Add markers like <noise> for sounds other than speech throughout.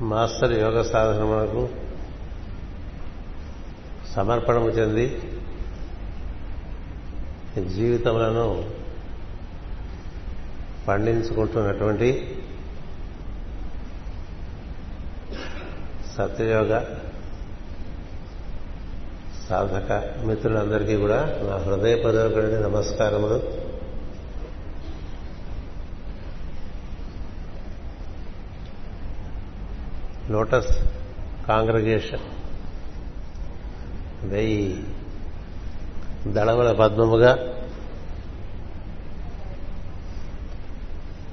Master యోగ సాధనమునకు సమర్పణము చెంది జీవితములను పండించుకుంటున్నటువంటి సత్యయోగ సాధక మిత్రులందరికీ కూడా నా హృదయపూర్వకమైన నమస్కారములు. Lotus congregation. వెయ్యి దళముల పద్మముగా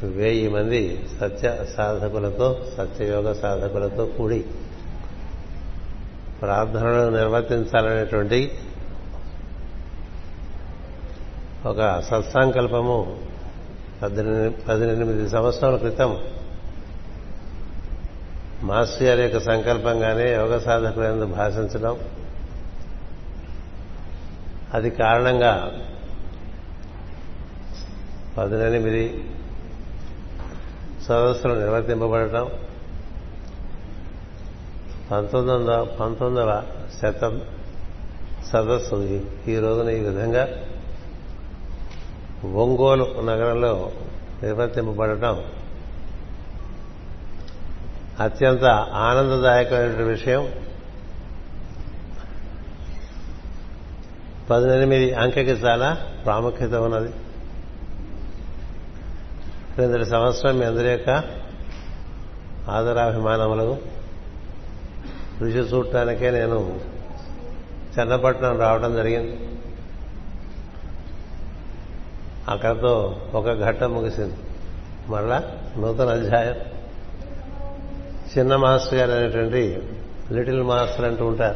వెయ్యి మంది సత్య సాధకులతో సత్యయోగ సాధకులతో కూడి ప్రార్థనలు నిర్వర్తించాలనేటువంటి ఒక సత్సంకల్పము పద్దెనిమిది పద్దెనిమిది సంవత్సరాల క్రితం మాస్టర్ గారి యొక్క సంకల్పంగానే యోగ సాధకులందు భాషించడం? అది కారణంగా పద్దెనిమిది సదస్సులు నిర్వర్తింపబడటం పంతొమ్మిది వందల పంతొమ్మిదవ శతం సదస్సు ఈ రోజున ఈ విధంగా ఒంగోలు నగరంలో నిర్వర్తింపబడటం అత్యంత ఆనందదాయకమైన విషయం. పద్దెనిమిది అంకెకి చాలా ప్రాముఖ్యత ఉన్నది. క్రిందటి సంవత్సరం మీ అందరి యొక్క ఆదరాభిమానములు. రుచి చూడటానికే నేను చెన్నపట్నం రావడం జరిగింది. అక్కడతో ఒక ఘట్టం ముగిసింది. మరలా నూతన అధ్యాయం. చిన్న మాస్టర్ గారు అనేటువంటి లిటిల్ మాస్టర్ అంటూ ఉంటారు.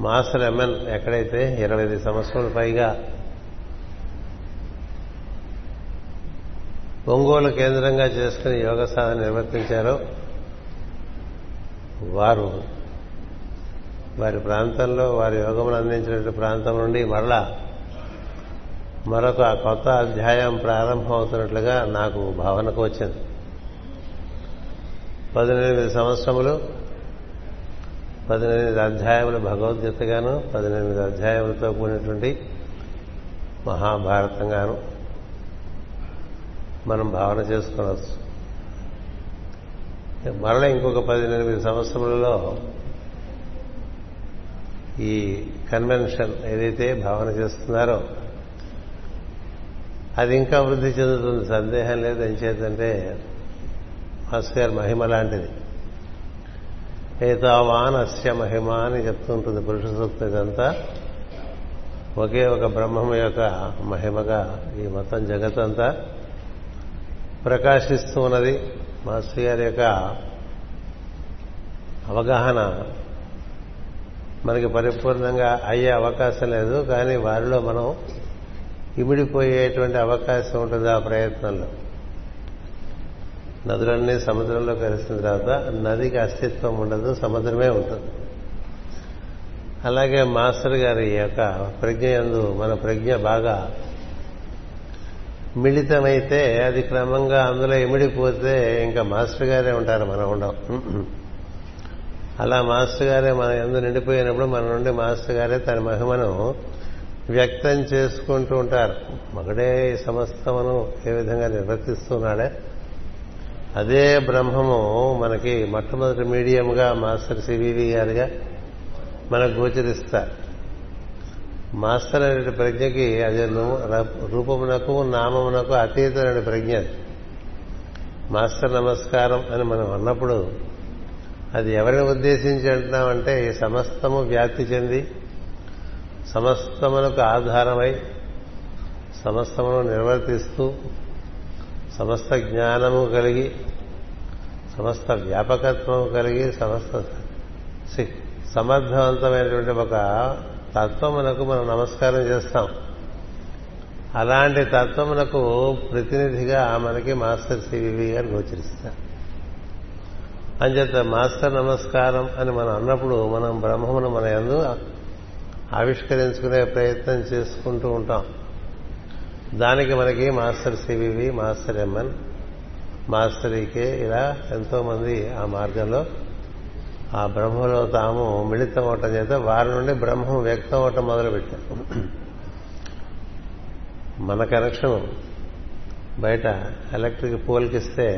మాస్టర్ ఎంఎన్ ఎక్కడైతే ఇరవై ఐదు సంవత్సరాలు పైగా ఒంగోలు కేంద్రంగా చేసుకుని యోగ సాధన నిర్వర్తించారో వారు వారి ప్రాంతంలో వారి యోగములు అందించినటువంటి ప్రాంతం నుండి మరలా మరొక కొత్త అధ్యాయం ప్రారంభమవుతున్నట్లుగా నాకు భావనకు వచ్చింది. పద్దెనిమిది సంవత్సరములు పద్దెనిమిది అధ్యాయములు భగవద్గీతగాను పద్దెనిమిది అధ్యాయములతో కూడినటువంటి మహాభారతంగాను మనం భావన చేసుకోవచ్చు. మరల ఇంకొక పద్దెనిమిది సంవత్సరములలో ఈ కన్వెన్షన్ ఏదైతే భావన చేస్తున్నారో అది ఇంకా వృద్ధి చెందుతుంది. సందేహం లేదు. ఏం చేద్దంటే మాస్టర్ మహిమ లాంటిది. ఏతావాన్ అస్య మహిమ అని చెప్తుంటుంది పురుష సూక్తం ఇదంతా. ఒకే ఒక బ్రహ్మం యొక్క మహిమగా ఈ మొత్తం జగత్తంతా ప్రకాశిస్తూ ఉన్నది మాస్టర్ గారి యొక్క అవగాహన మనకి పరిపూర్ణంగా అయ్యే అవకాశం లేదు కానీ వారిలో మనం ఇమిడిపోయేటువంటి అవకాశం ఉంటుంది ఆ ప్రయత్నంలో. నదులన్నీ సముద్రంలో కలిసిన తర్వాత నదికి అస్తిత్వం ఉండదు సముద్రమే ఉంటుంది. అలాగే మాస్టర్ గారి యొక్క ప్రజ్ఞ ఎందు మన ప్రజ్ఞ బాగా మిళితమైతే అది క్రమంగా అందులో ఇమిడిపోతే ఇంకా మాస్టర్ గారే ఉంటారు మనం ఉండం. అలా మాస్టర్ గారే మన ఎందు నిండిపోయినప్పుడు మన నుండి మాస్టర్ గారే తన మహిమను వ్యక్తం చేసుకుంటూ ఉంటారు. మగడే సమస్తమును ఏ విధంగా నిర్వర్తిస్తున్నాడే? అదే బ్రహ్మము మనకి మొట్టమొదటి మీడియంగా మాస్టర్ సివివి గారుగా మనకు గోచరిస్తారు. మాస్టర్ అనే ప్రజ్ఞకి అదే రూపమునకు నామమునకు అతీతమైన ప్రజ్ఞ మాస్టర్ నమస్కారం అని మనం అన్నప్పుడు అది ఎవరిని ఉద్దేశించి అంటున్నామంటే సమస్తము వ్యాప్తి చెంది సమస్తమునకు ఆధారమై సమస్తమును నిర్వర్తిస్తూ సమస్త జ్ఞానము కలిగి సమస్త వ్యాపకత్వము కలిగి సమస్త సమర్థవంతమైనటువంటి ఒక తత్వమునకు మనం నమస్కారం చేస్తాం. అలాంటి తత్వమునకు ప్రతినిధిగా మనకి మాస్టర్ సివివి గారు గోచరిస్తారు. అంచేత మాస్టర్ నమస్కారం అని మనం అన్నప్పుడు మనం బ్రహ్మమును మన ఎందు ఆవిష్కరించుకునే ప్రయత్నం చేసుకుంటూ ఉంటాం. దానికి మనకి master CVV master MN master EK ఇలా ఎంతో మంది ఆ మార్గంలో ఆ బ్రహ్మలో తాము మిళితం అవటం చేత వారి నుండి బ్రహ్మం వ్యక్తం అవటం మొదలుపెట్టారు మన కనెక్షన్ బయట ఎలక్ట్రిక్ పోల్కి ఇస్తే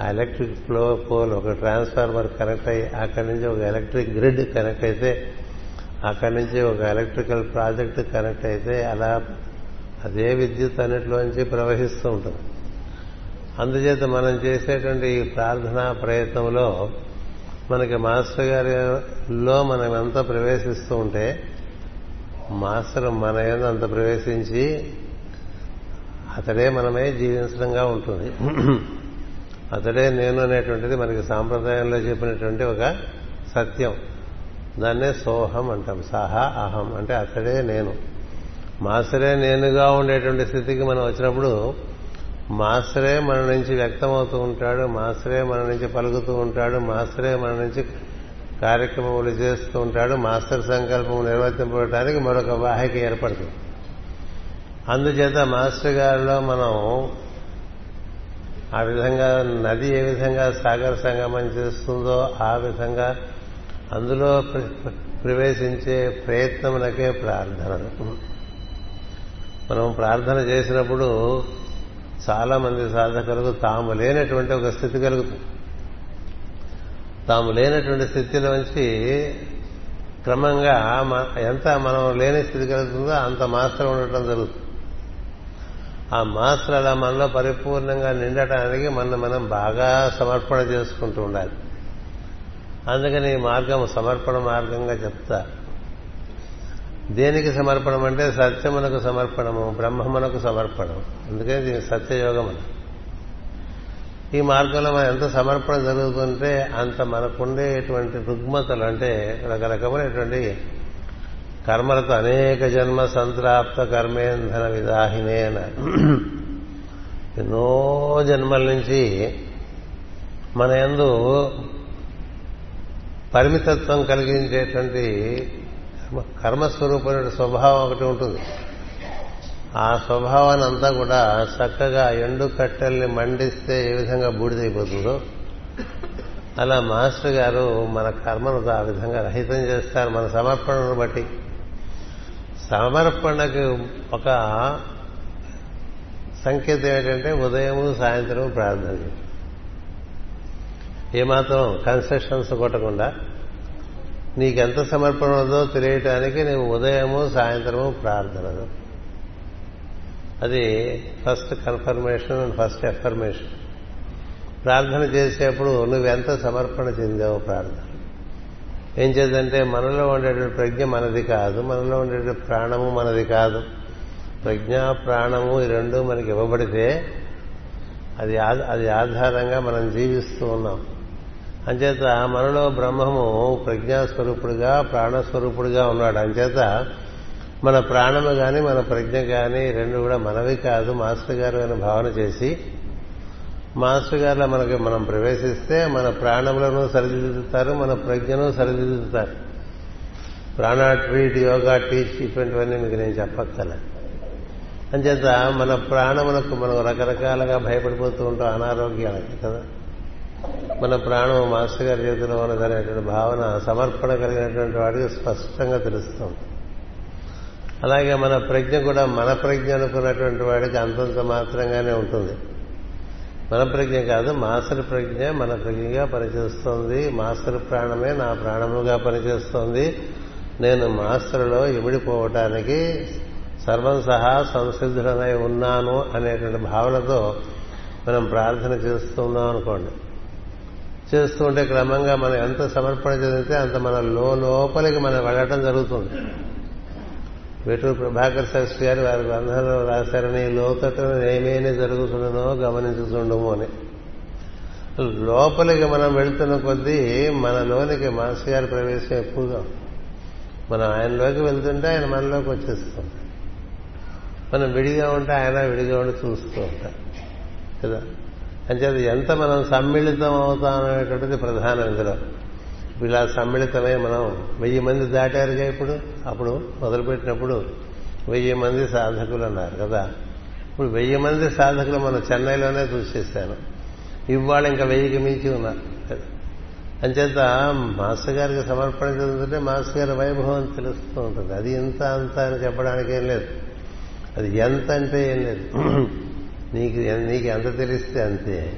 ఆ ఎలక్ట్రిక్ ఫ్లో పోల్ ఒక ట్రాన్స్ఫార్మర్ కనెక్ట్ అయ్యి అక్కడి నుంచి ఒక ఎలక్ట్రిక్ గ్రిడ్ కనెక్ట్ అయితే అక్కడి నుంచి ఒక ఎలక్ట్రికల్ ప్రాజెక్ట్ కనెక్ట్ అయితే అలా అదే విద్యుత్ అన్నిటిలోంచి ప్రవహిస్తూ ఉంటుంది. అందుచేత మనం చేసేటువంటి ఈ ప్రార్థనా ప్రయత్నంలో మనకి మాస్టర్ గారిలో మనం ఎంత ప్రవేశిస్తూ ఉంటే మాస్టర్ మన ఏదో అంత ప్రవేశించి అతడే మనమే జీవించడంగా ఉంటుంది. అతడే నేను అనేటువంటిది మనకి సాంప్రదాయంలో చెప్పినటువంటి ఒక సత్యం. దాన్నే సోహం అంటాం. సహా అహం. అంటే అతడే నేను. మాస్టరే నేనుగా ఉండేటువంటి స్థితికి మనం వచ్చినప్పుడు మాస్టరే మన నుంచి వ్యక్తమవుతూ ఉంటాడు మాస్టరే మన నుంచి పలుకుతూ ఉంటాడు మాస్టరే మన నుంచి కార్యక్రమములు చేస్తూ ఉంటాడు మాస్టర్ సంకల్పం నిర్వర్తింపడానికి మరొక వాహిక ఏర్పడుతుంది. అందుచేత మాస్టర్ గారిలో మనం ఆ విధంగా నది ఏ విధంగా సాగర సంగమం చేస్తుందో ఆ విధంగా అందులో ప్రవేశించే ప్రయత్నమునకే ప్రార్థన. మనం ప్రార్థన చేసినప్పుడు చాలా మంది సాధకులకు తాము లేనటువంటి ఒక స్థితి కలుగుతుంది. తాము లేనటువంటి స్థితిలోంచి క్రమంగా ఎంత మనం లేని స్థితి కలుగుతుందో అంత మాత్రం ఉండటం జరుగుతుంది. ఆ మాస్టర్ అలా మనలో పరిపూర్ణంగా నిండటానికి మన మనం బాగా సమర్పణ చేసుకుంటూ ఉండాలి. అందుకని ఈ మార్గం సమర్పణ మార్గంగా చెప్తా దేనికి సమర్పణం అంటే సత్యమునకు సమర్పణము బ్రహ్మమునకు సమర్పణం. అందుకని దీని సత్యయోగం ఈ మార్గంలో మనం ఎంత సమర్పణ జరుగుతుంటే అంత మనకుండేటువంటి రుగ్మతలు అంటే రకరకమైనటువంటి కర్మలతో అనేక జన్మ సంత్రాప్త కర్మేంధన విదాహినే అన్నారు ఎన్నో జన్మల నుంచి మన ఎందు పరిమితత్వం కలిగించేటువంటి కర్మస్వరూపమైన స్వభావం ఒకటి ఉంటుంది. ఆ స్వభావాన్ని అంతా కూడా చక్కగా ఎండు కట్టెల్ని మండిస్తే ఏ విధంగా బూడిదైపోతుందో అలా మాస్టర్ గారు మన కర్మను ఆ విధంగా రహితం చేస్తారు మన సమర్పణను బట్టి. సమర్పణకు ఒక సంకేతం ఏంటంటే ఉదయము సాయంత్రము ప్రార్థన ఏమాత్రం కన్సెషన్స్ కొట్టకుండా నీకెంత సమర్పణ ఉందో తెలియటానికి నీవు ఉదయము సాయంత్రము ప్రార్థనలు. అది first confirmation and first affirmation. ప్రార్థన చేసేప్పుడు నువ్వెంత సమర్పణ చెందావు ప్రార్థన. ఏం చేద్దంటే మనలో ఉండేటువంటి ప్రజ్ఞ మనది కాదు మనలో ఉండేటువంటి ప్రాణము మనది కాదు. ప్రజ్ఞ ప్రాణము ఈ రెండు మనకి ఇవ్వబడితే అది అది ఆధారంగా మనం జీవిస్తూ ఉన్నాం. అంచేత మనలో బ్రహ్మము ప్రజ్ఞాస్వరూపుడుగా ప్రాణస్వరూపుడుగా ఉన్నాడు. అంచేత మన ప్రాణము కానీ మన ప్రజ్ఞ కానీ రెండు కూడా మనవి కాదు. మాస్టర్ గారు అని భావన చేసి మాస్టర్ గారిలో మనకి మనం ప్రవేశిస్తే మన ప్రాణములను సరిదిద్దుతారు మన ప్రజ్ఞను సరిదిద్దుతారు. ప్రాణ ట్రీట్ యోగా టీచ్ ఇటువంటివన్నీ మీకు నేను చెప్పక్కల అంచేత మన ప్రాణములకు మనం రకరకాలుగా భయపడిపోతూ ఉంటాం అనారోగ్యాలకి కదా. మన ప్రాణం మాస్టర్ గారి చేతిలో ఉన్నదనేటువంటి భావన సమర్పణ కలిగినటువంటి వాడికి స్పష్టంగా తెలుస్తుంది. అలాగే మన ప్రజ్ఞ కూడా మన ప్రజ్ఞ అనుకున్నటువంటి వాడికి అంతంత మాత్రంగానే ఉంటుంది. మన ప్రజ్ఞ కాదు మాస్టర్ ప్రజ్ఞ మన ప్రజ్ఞగా పనిచేస్తోంది. మాస్టర్ ప్రాణమే నా ప్రాణముగా పనిచేస్తోంది. నేను మాస్టర్లో ఇమిడిపోవటానికి సర్వం సహా సంసిద్ధుడనై ఉన్నాను అనేటువంటి భావనతో మనం ప్రార్థన చేస్తున్నాం అనుకోండి. చేస్తూ ఉంటే క్రమంగా మనం ఎంత సమర్పణ చెందితే అంత మన లోపలికి మనం వెళ్ళటం జరుగుతుంది. వేటూరు ప్రభాకర్ శాస్త్రి గారు వారి గ్రంథంలో రాశారని లోతట ఏమేమి జరుగుతుండనో గమనించుతుండము అని. లోపలికి మనం వెళ్తున్న కొద్దీ మనలోనికి మాస్ గారి ప్రవేశం ఎక్కువగా మనం ఆయనలోకి వెళ్తుంటే ఆయన మనలోకి వచ్చేస్తుంది మనం విడిగా ఉంటే ఆయన విడిగా ఉండి చూస్తూ ఉంటాం కదా? అంచేది ఎంత మనం సమ్మిళితం అవుతాం అనేటువంటిది ప్రధానం ఇందులో. ఇలా సమ్మిళితమై మనం వెయ్యి మంది దాటారుగా ఇప్పుడు? అప్పుడు మొదలుపెట్టినప్పుడు వెయ్యి మంది సాధకులు అన్నారు కదా. ఇప్పుడు వెయ్యి మంది సాధకులు మనం చెన్నైలోనే చూసేసాను ఇవాళ ఇంకా వెయ్యికి మించి ఉన్నారు అంచేత మాస్టర్ గారికి సమర్పణ చెందుతుంటే మాస్టర్ గారి వైభవం తెలుస్తూ ఉంటుంది. అది ఇంత అంత అని చెప్పడానికి ఏం లేదు. అది ఎంత అంటే ఏం లేదు. నీకు నీకు ఎంత తెలిస్తే అంతే.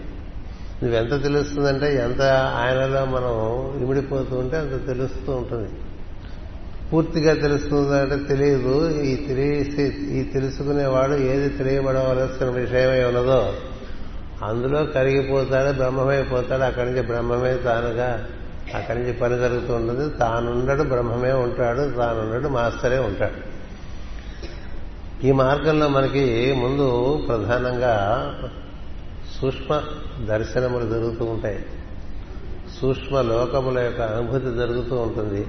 నువ్వెంత తెలుస్తుందంటే ఎంత ఆయనలో మనం ఇమిడిపోతూ ఉంటే అంత తెలుస్తూ ఉంటుంది. పూర్తిగా తెలుస్తుందంటే తెలియదు. ఈ తెలిసి ఈ తెలుసుకునేవాడు ఏది తెలియబడవలసిన విషయమై ఉన్నదో అందులో కరిగిపోతాడు బ్రహ్మమైపోతాడు. అక్కడి నుంచి బ్రహ్మమే తానుగా అక్కడి నుంచి పని జరుగుతూ ఉంటుంది. తానుండడు బ్రహ్మమే ఉంటాడు. తానుండడు మాస్టరే ఉంటాడు. ఈ మార్గంలో మనకి ముందు ప్రధానంగా సూక్ష్మ దర్శనములు జరుగుతూ ఉంటాయి. సూక్ష్మ లోకముల యొక్క అనుభూతి జరుగుతూ ఉంటుంది.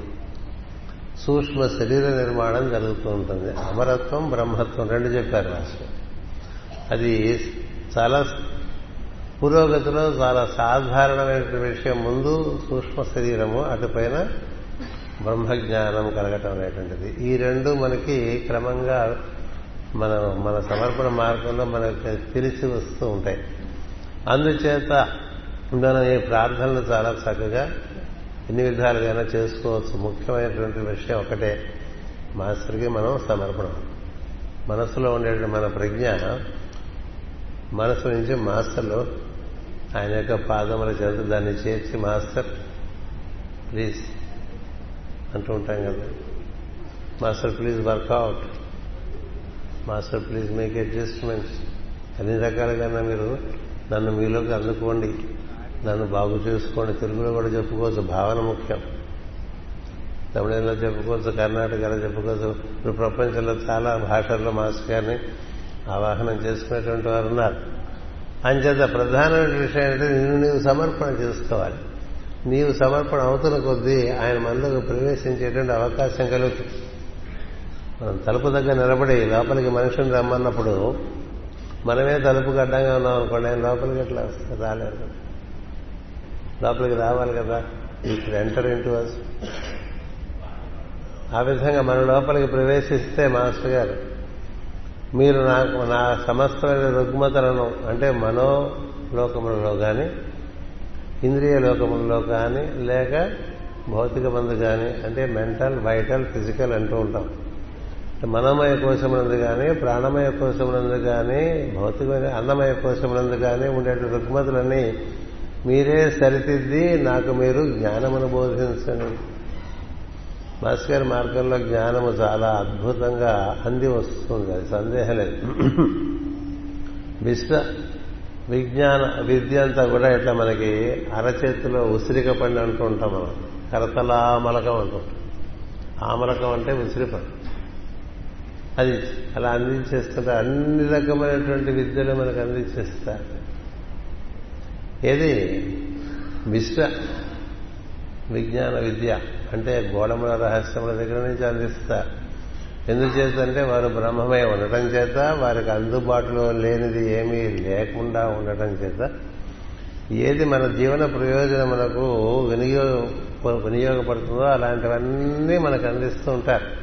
సూక్ష్మ శరీర నిర్మాణం జరుగుతూ ఉంటుంది. అమరత్వం బ్రహ్మత్వం రెండు చెప్పారు రాష్ట్రం. అది చాలా పురోగతిలో చాలా సాధారణమైన విషయం. ముందు సూక్ష్మ శరీరము అటుపైన బ్రహ్మజ్ఞానం కలగటం అనేటువంటిది. ఈ రెండు మనకి క్రమంగా మన మన సమర్పణ మార్గంలో మనకు తెలిసి వస్తూ ఉంటాయి. అందుచేత మనం ఈ ప్రార్థనలు చాలా చక్కగా ఎన్ని విధాలుగా చేసుకోవచ్చు. ముఖ్యమైనటువంటి విషయం ఒకటే. మాస్టర్కి మనం సమర్పణం. మనసులో ఉండే మన ప్రజ్ఞ మనసు నుంచి మాస్టర్లో ఆయన యొక్క పాదముల చేత దాన్ని చేర్చి మాస్టర్ ప్లీజ్ అంటూ ఉంటాం కదా. Master please workout master please make adjustments. అన్ని రకాలుగా మీరు నన్ను మీలోకి అందుకోండి నన్ను బాగు చేసుకోండి. తెలుగులో కూడా చెప్పుకోవచ్చు భావన ముఖ్యం. తమిళంలో చెప్పుకోవచ్చు కర్ణాటకలో చెప్పుకోవచ్చు. ఇప్పుడు ప్రపంచంలో చాలా భాషల్లో మాస్టర్ గారిని ఆవాహనం చేసుకునేటువంటి వారు ఉన్నారు. అంచేత ప్రధానమైన విషయం ఏంటంటే నిన్ను నీవు సమర్పణ చేసుకోవాలి. నీవు సమర్పణ అవుతున్న కొద్దీ ఆయన మనలోకి ప్రవేశించేటువంటి అవకాశం కలుగుతుంది. మనం తలుపు దగ్గర నిలబడి లోపలికి మనిషిని రమ్మన్నప్పుడు మనమే తలుపు గడ్డంగా ఉన్నాం అనుకోండి ఆయన లోపలికి ఎట్లా రాలేదు. లోపలికి రావాలి కదా. ఇక్కడ ఎంటర్ ఇంటూ అస్ ఆ విధంగా మన లోపలికి ప్రవేశిస్తే మాస్టర్ గారు మీరు నాకు నా సమస్తమైన రుగ్మతలను అంటే మనోలోకములలో కానీ ఇంద్రియ లోకములలో కానీ లేక భౌతిక మందు కానీ అంటే మెంటల్ వైటల్ ఫిజికల్ అంటూ ఉంటాం. మనమయ కోశమునందు కానీ ప్రాణమయ కోశమునందు కానీ భౌతికమైన అన్నమయ కోశమునందు కానీ ఉండేటువంటి రుగ్మతులన్నీ మీరే సరిదిద్ది నాకు మీరు జ్ఞానమును బోధించండి. భాస్కర్ మార్గంలో జ్ఞానము చాలా అద్భుతంగా అంది వస్తుంది. అది సందేహం లేదు. విశ్వ విజ్ఞాన విద్య అంతా కూడా ఇట్లా మనకి అరచేతిలో ఉసిరిక పండు అంటూ ఉంటాం మనం. కరతలామలకం అంటుంటాం ఆమలకం అంటే ఉసిరి పండు అది అలా అందించేస్తుంటే అన్ని రకమైనటువంటి విద్యలు మనకు అందించేస్తారు. ఏది? మిశ్ర విజ్ఞాన విద్య. అంటే గోళముల రహస్యముల దగ్గర నుంచి అందిస్తారు. ఎందుచేతంటే వారు బ్రహ్మమై ఉండటం చేత వారికి అందుబాటులో లేనిది ఏమీ లేకుండా ఉండటం చేత. ఏది మన జీవన ప్రయోజనములకు వినియోగ వినియోగపడుతుందో అలాంటివన్నీ మనకు అందిస్తూ ఉంటారు.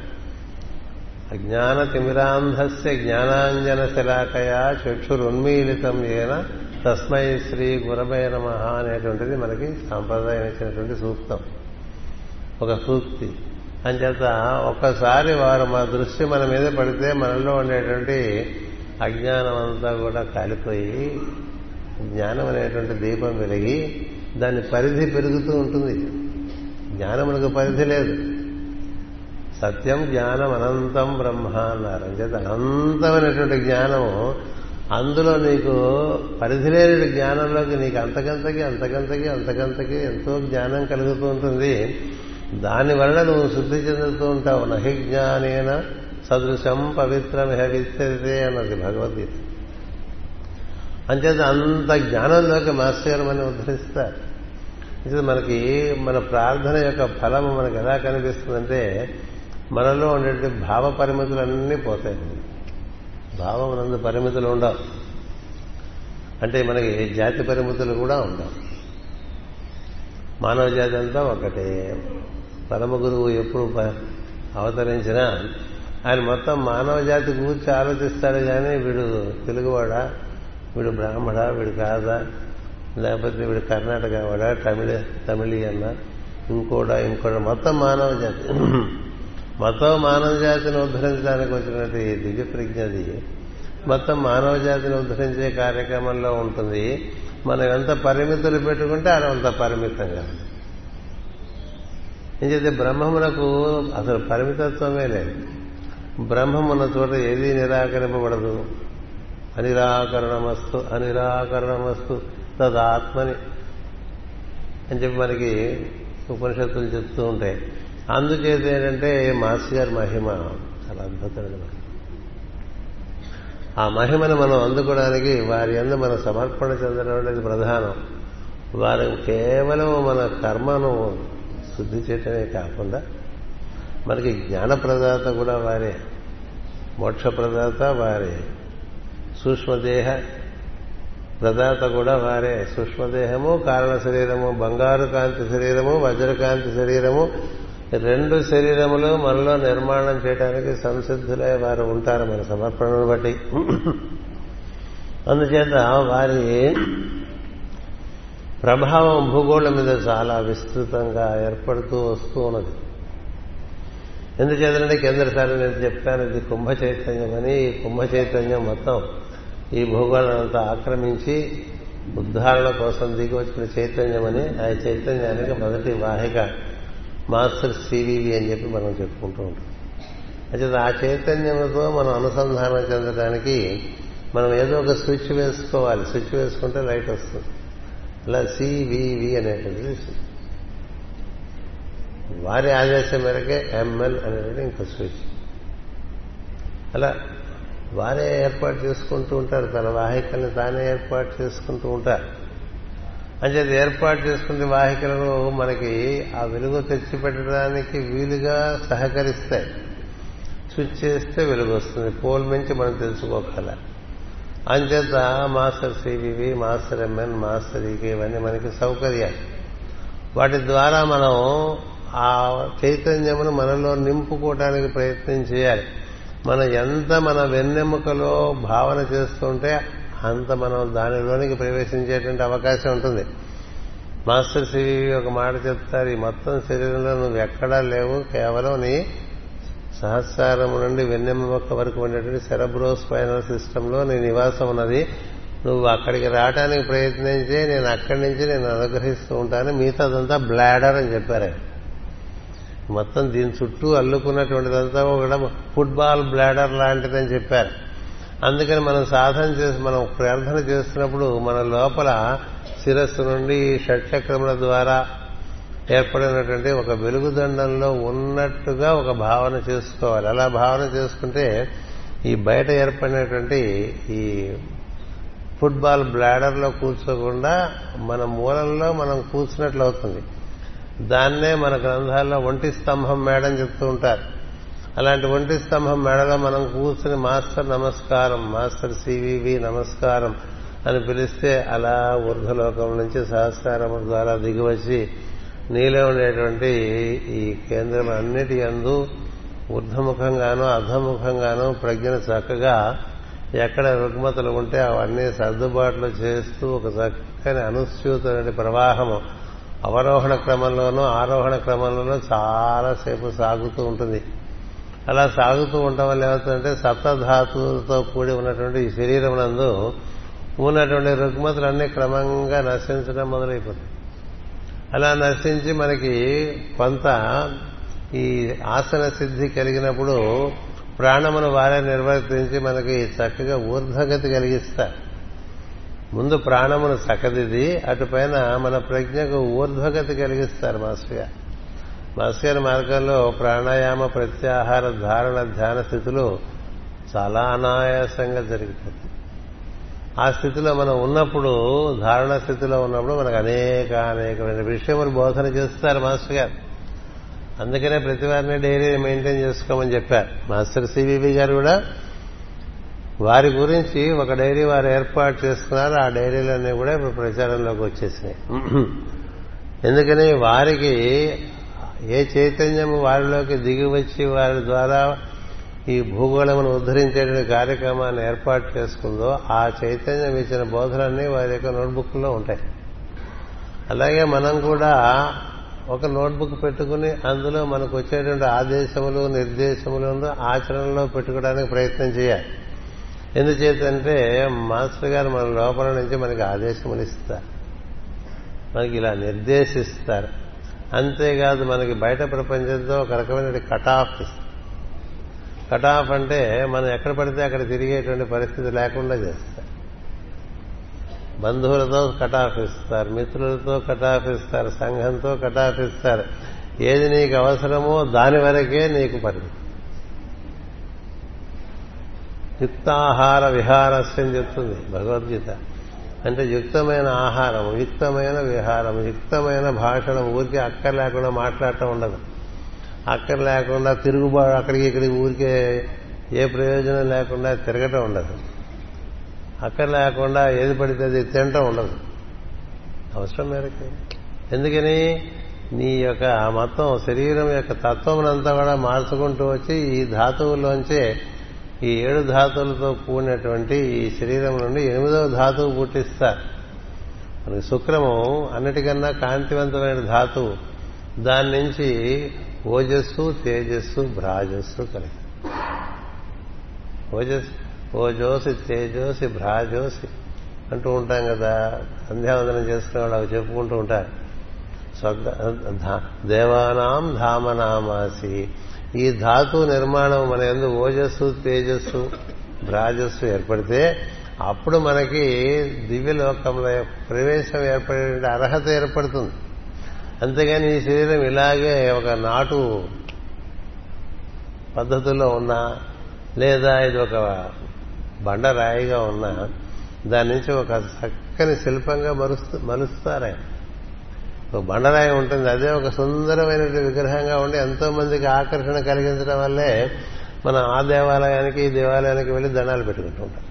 అజ్ఞాన తిమిరాంధస్య జ్ఞానాంజన శిలాకయా చక్షురున్మీలితం ఏన తస్మై శ్రీ గురవే నమ అనేటువంటిది మనకి సాంప్రదాయం ఇచ్చినటువంటి సూక్తం. ఒక సూక్తి. అంచేత ఒక్కసారి వారు మా దృష్టి మన మీద పడితే మనలో ఉండేటువంటి అజ్ఞానం అంతా కూడా కాలిపోయి జ్ఞానం అనేటువంటి దీపం వెలిగి దాని పరిధి పెరుగుతూ ఉంటుంది. జ్ఞానములకు పరిధి లేదు. సత్యం జ్ఞానం అనంతం బ్రహ్మ అన్నారు. అంచేత అనంతమైనటువంటి జ్ఞానము. అందులో నీకు పరిధి లేని జ్ఞానంలోకి నీకు అంతకంతకి అంతకంతకి అంతకంతకి ఎంతో జ్ఞానం కలుగుతూ ఉంటుంది. దానివల్ల నువ్వు శుద్ధి చెందుతూ ఉంటావు. నహి జ్ఞానేన సదృశం పవిత్రం విత్యతే అన్నది భగవద్గీత. అంచేత అంత జ్ఞానంలోకి మాస్టర్ గారు మనం ఉద్ధరిస్తారు. ఇది మనకి మన ప్రార్థన యొక్క ఫలము మనకు ఎలా కనిపిస్తుందంటే మనలో ఉండేటువంటి భావ పరిమితులన్నీ పోతాయి. భావం నందు పరిమితులు ఉండవు. అంటే మనకి జాతి పరిమితులు కూడా ఉండవు. మానవ జాతి అంతా ఒకటే. పరమ గురువు ఎప్పుడు అవతరించినా ఆయన మొత్తం మానవ జాతి గురించి ఆలోచిస్తాడు కానీ వీడు తెలుగువాడా వీడు బ్రాహ్మడా వీడు కాదా లేకపోతే వీడు కర్ణాటక వాడా తమిళ తమిళి ఇంకోడా ఇంకోడా మొత్తం మానవ జాతి. మొత్తం మానవ జాతిని ఉద్ధరించడానికి వచ్చినటువంటి దివ్య ప్రజ్ఞది మొత్తం మానవ జాతిని ఉద్ధరించే కార్యక్రమంలో ఉంటుంది. మనం ఎంత పరిమితులు పెట్టుకుంటే అది అంత పరిమితంగా. ఏం చేస్తే బ్రహ్మమునకు అసలు పరిమితత్వమే లేదు. బ్రహ్మమున్న చోట ఏది నిరాకరింపబడదు. అనిరాకరణమస్తు అనిరాకరణమస్తు తదాత్మని అని చెప్పి మనకి ఉపనిషత్తులు చెప్తూ ఉంటాయి. అందుచేత ఏంటంటే మాస్ గారి మహిమ చాలా అద్భుతమైన మహిమ. ఆ మహిమను మనం అందుకోవడానికి వారి అందు మన సమర్పణ చెందడం అనేది ప్రధానం. వారు కేవలం మన కర్మను శుద్ధి చేయటమే కాకుండా మనకి జ్ఞాన ప్రదాత కూడా వారే. మోక్ష ప్రదాత వారే. సూక్ష్మదేహ ప్రదాత కూడా వారే. సూక్ష్మదేహము కారణ శరీరము బంగారు కాంతి శరీరము వజ్రకాంతి శరీరము రెండు శరీరములు మనలో నిర్మాణం చేయడానికి సంసిద్ధులై వారు ఉంటారు మన సమర్పణను బట్టి. అందుచేత వారి ప్రభావం భూగోళం మీద చాలా విస్తృతంగా ఏర్పడుతూ వస్తూ ఉన్నది. ఎందుచేతంటే కిందసారి నేను చెప్పాను ఇది కుంభ చైతన్యం అని. ఈ కుంభ చైతన్యం మొత్తం ఈ భూగోళం అంతా ఆక్రమించి ఉద్ధారణ కోసం దిగి వచ్చిన చైతన్యం అని. ఆ చైతన్యానికి మొదటి వాహిక మాస్టర్ సివివి అని చెప్పి మనం చెప్పుకుంటూ ఉంటాం. అయితే ఆ చైతన్యంతో మనం అనుసంధానం చెందడానికి మనం ఏదో ఒక స్విచ్ వేసుకోవాలి. స్విచ్ వేసుకుంటే లైట్ వస్తుంది. అలా సివివి అనేటువంటిది వారి ఆదేశం మేరకే ఎంఎల్ అనేటువంటి ఇంకో స్విచ్. అలా వారే ఏర్పాటు చేసుకుంటూ ఉంటారు. తన వాహికల్ని తానే ఏర్పాటు చేసుకుంటూ ఉంటారు. అంటే ఏర్పాటు చేసుకునే వాహికలను మనకి ఆ వెలుగు తెచ్చిపెట్టడానికి వీలుగా సహకరిస్తాయి. స్విచ్ చేస్తే వెలుగు వస్తుంది. పోల్ మించి మనం తెలుసుకోగల. అంచేత master CVV master MN master EK ఇవన్నీ మనకి సౌకర్యాలు. వాటి ద్వారా మనం ఆ చైతన్యమును మనలో నింపుకోవడానికి ప్రయత్నం చేయాలి. మనం ఎంత మన వెన్నెముకలో భావన చేస్తుంటే అంత మనం దానిలోనికి ప్రవేశించేటువంటి అవకాశం ఉంటుంది. మాస్టర్ సివి ఒక మాట చెప్తారు ఈ మొత్తం శరీరంలో నువ్వు ఎక్కడా లేవు కేవలం నీ సహస్రారము నుండి వెన్నెముక వరకు ఉండేటువంటి సెరబ్రో స్పైనల్ సిస్టంలో నీ నివాసం ఉన్నది. నువ్వు అక్కడికి రావడానికి ప్రయత్నించి నేను అక్కడి నుంచి నేను అనుగ్రహిస్తూ ఉంటాను. మిగతా అదంతా బ్లాడర్ అని చెప్పారు మొత్తం దీని చుట్టూ అల్లుకున్నటువంటిదంతా కూడా ఫుట్బాల్ బ్లాడర్ లాంటిదని చెప్పారు. అందుకని మనం సాధన చేసి మనం ప్రార్థన చేస్తున్నప్పుడు మన లోపల శిరస్సు నుండి షట్చక్రముల ద్వారా ఏర్పడినటువంటి ఒక వెలుగుదండంలో ఉన్నట్టుగా ఒక భావన చేసుకోవాలి. అలా భావన చేసుకుంటే ఈ బయట ఏర్పడినటువంటి ఈ ఫుట్బాల్ బ్లాడర్లో కూర్చోకుండా మన మూలంలో మనం కూర్చున్నట్లు అవుతుంది దాన్నే మన గ్రంథాల్లో ఒంటి స్తంభం మేడం చెప్తూ ఉంటారు. అలాంటి ఒంటి స్తంభం మెడలో మనం కూర్చుని మాస్టర్ నమస్కారం మాస్టర్ సివివి నమస్కారం అని పిలిస్తే అలా ఊర్ధలోకం నుంచి సహస్కారం ద్వారా దిగివచ్చి నీలో ఉండేటువంటి ఈ కేంద్రం అన్నిటి అందు ఊర్ధముఖంగాను అర్ధముఖంగానూ ప్రజ్ఞను చక్కగా ఎక్కడ రుగ్మతలు ఉంటే అవన్నీ సర్దుబాట్లు చేస్తూ ఒక చక్కని అనుస్యూతమైన ప్రవాహము అవరోహణ క్రమంలోనూ ఆరోహణ క్రమంలోనూ చాలాసేపు సాగుతూ ఉంటుంది. అలా సాగుతూ ఉండటం వల్ల ఏమవుతుందంటే సప్తధాతువులతో కూడి ఉన్నటువంటి ఈ శరీరం నందు ఉన్నటువంటి రుగ్మతలన్నీ క్రమంగా నశించడం మొదలైపోతాయి. అలా నశించి మనకి కొంత ఈ ఆసన సిద్ధి కలిగినప్పుడు ప్రాణమును వారే నిర్వర్తించి మనకి చక్కగా ఊర్ధగతి కలిగిస్తారు. ముందు ప్రాణమును చక్కదిది అటుపైన మన ప్రజ్ఞకు ఊర్ధ్వగతి కలిగిస్తారు మాస్టర్ గారు. మాస్టర్ గారి మార్గంలో ప్రాణాయామ ప్రత్యాహార ధారణ ధ్యాన స్థితులు చాలా అనాయాసంగా జరిగిపోతుంది ఆ స్థితిలో మనం ఉన్నప్పుడు ధారణ స్థితిలో ఉన్నప్పుడు మనకు అనేక అనేకమైన విషయములు బోధన చేస్తారు మాస్టర్ గారు. అందుకనే ప్రతి వారిని డైరీ మెయింటైన్ చేసుకోమని చెప్పారు. మాస్టర్ సివివి గారు కూడా వారి గురించి ఒక డైరీ వారు ఏర్పాటు చేసుకున్నారు. ఆ డైరీలన్నీ కూడా ఇప్పుడు ప్రచారంలోకి వచ్చేసినాయి. <clears throat> ఎందుకని వారికి ఏ చైతన్యము వారిలోకి దిగి వచ్చి వారి ద్వారా ఈ భూగోళమును ఉద్ధరించేటువంటి కార్యక్రమాన్ని ఏర్పాటు చేసుకుందో ఆ చైతన్యం ఇచ్చిన బోధనన్నీ వారి యొక్క నోట్బుక్లో ఉంటాయి. అలాగే మనం కూడా ఒక నోట్బుక్ పెట్టుకుని అందులో మనకు వచ్చేటువంటి ఆదేశములు నిర్దేశములను ఆచరణలో పెట్టుకోవడానికి ప్రయత్నం చేయాలి. ఎందుచేతంటే మాస్టర్ గారు మన లోపల నుంచి మనకి ఆదేశములు ఇస్తారు. మనకి ఇలా నిర్దేశిస్తారు. అంతేకాదు మనకి బయట ప్రపంచంతో ఒక రకమైన కట్ ఆఫ్ కట్ ఆఫ్ అంటే మనం ఎక్కడ పడితే అక్కడ తిరిగేటువంటి పరిస్థితి లేకుండా చేస్తారు బంధువులతో కటాఫ్ ఇస్తారు మిత్రులతో కటాఫ్ ఇస్తారు సంఘంతో కటాఫ్ ఇస్తారు. ఏది నీకు అవసరమో దాని వరకే నీకు పరిమితి. యుక్తాహార విహారస్యం చెప్తుంది భగవద్గీత. అంటే యుక్తమైన ఆహారం యుక్తమైన విహారం యుక్తమైన భాషణం ఊరికే అక్కర్ లేకుండా మాట్లాడటం ఉండదు. అక్కర్ లేకుండా తిరుగుబాటు అక్కడికి ఇక్కడికి ఊరికే ఏ ప్రయోజనం లేకుండా తిరగటం ఉండదు. అక్కర్ లేకుండా ఏది పడితే అది తినటం ఉండదు. అవసరం మేరకు. ఎందుకని? నీ యొక్క మొత్తం శరీరం యొక్క తత్వమునంతా కూడా మార్చుకుంటూ వచ్చి ఈ ధాతువుల్లోంచే ఈ ఏడు ధాతువులతో కూడినటువంటి ఈ శరీరం నుండి ఎనిమిదవ ధాతువు పుట్టిస్తారు. మనకి శుక్రము అన్నిటికన్నా కాంతివంతమైన ధాతువు. దాని నుంచి ఓజస్సు తేజస్సు భ్రాజస్సు కలిగి. ఓజస్సు ఓజోసి తేజోసి భ్రాజోసి అంటూ ఉంటాం కదా. సంధ్యావందనం చేసుకునే వాళ్ళు అవి చెప్పుకుంటూ ఉంటారు. స్వర్గ దేవానాం ధామనామాసి. ఈ ధాతు నిర్మాణం మన ఎందు ఓజస్సు తేజస్సు రాజస్సు ఏర్పడితే అప్పుడు మనకి దివ్యలోకంలో ప్రవేశం ఏర్పడే అర్హత ఏర్పడుతుంది. అంతేగాని ఈ శరీరం ఇలాగే ఒక నాటు పద్ధతుల్లో ఉన్నా లేదా ఇది ఒక బండరాయిగా ఉన్నా దాని నుంచి ఒక చక్కని శిల్పంగా మరుస్తూ ఆయన ఒక బండరాయి ఉంటుంది. అదే ఒక సుందరమైన విగ్రహంగా ఉండి ఎంతో మందికి ఆకర్షణ కలిగించడం వల్లే మనం ఆ దేవాలయానికి ఈ దేవాలయానికి వెళ్ళి దండాలు పెట్టుకుంటూ ఉంటాం.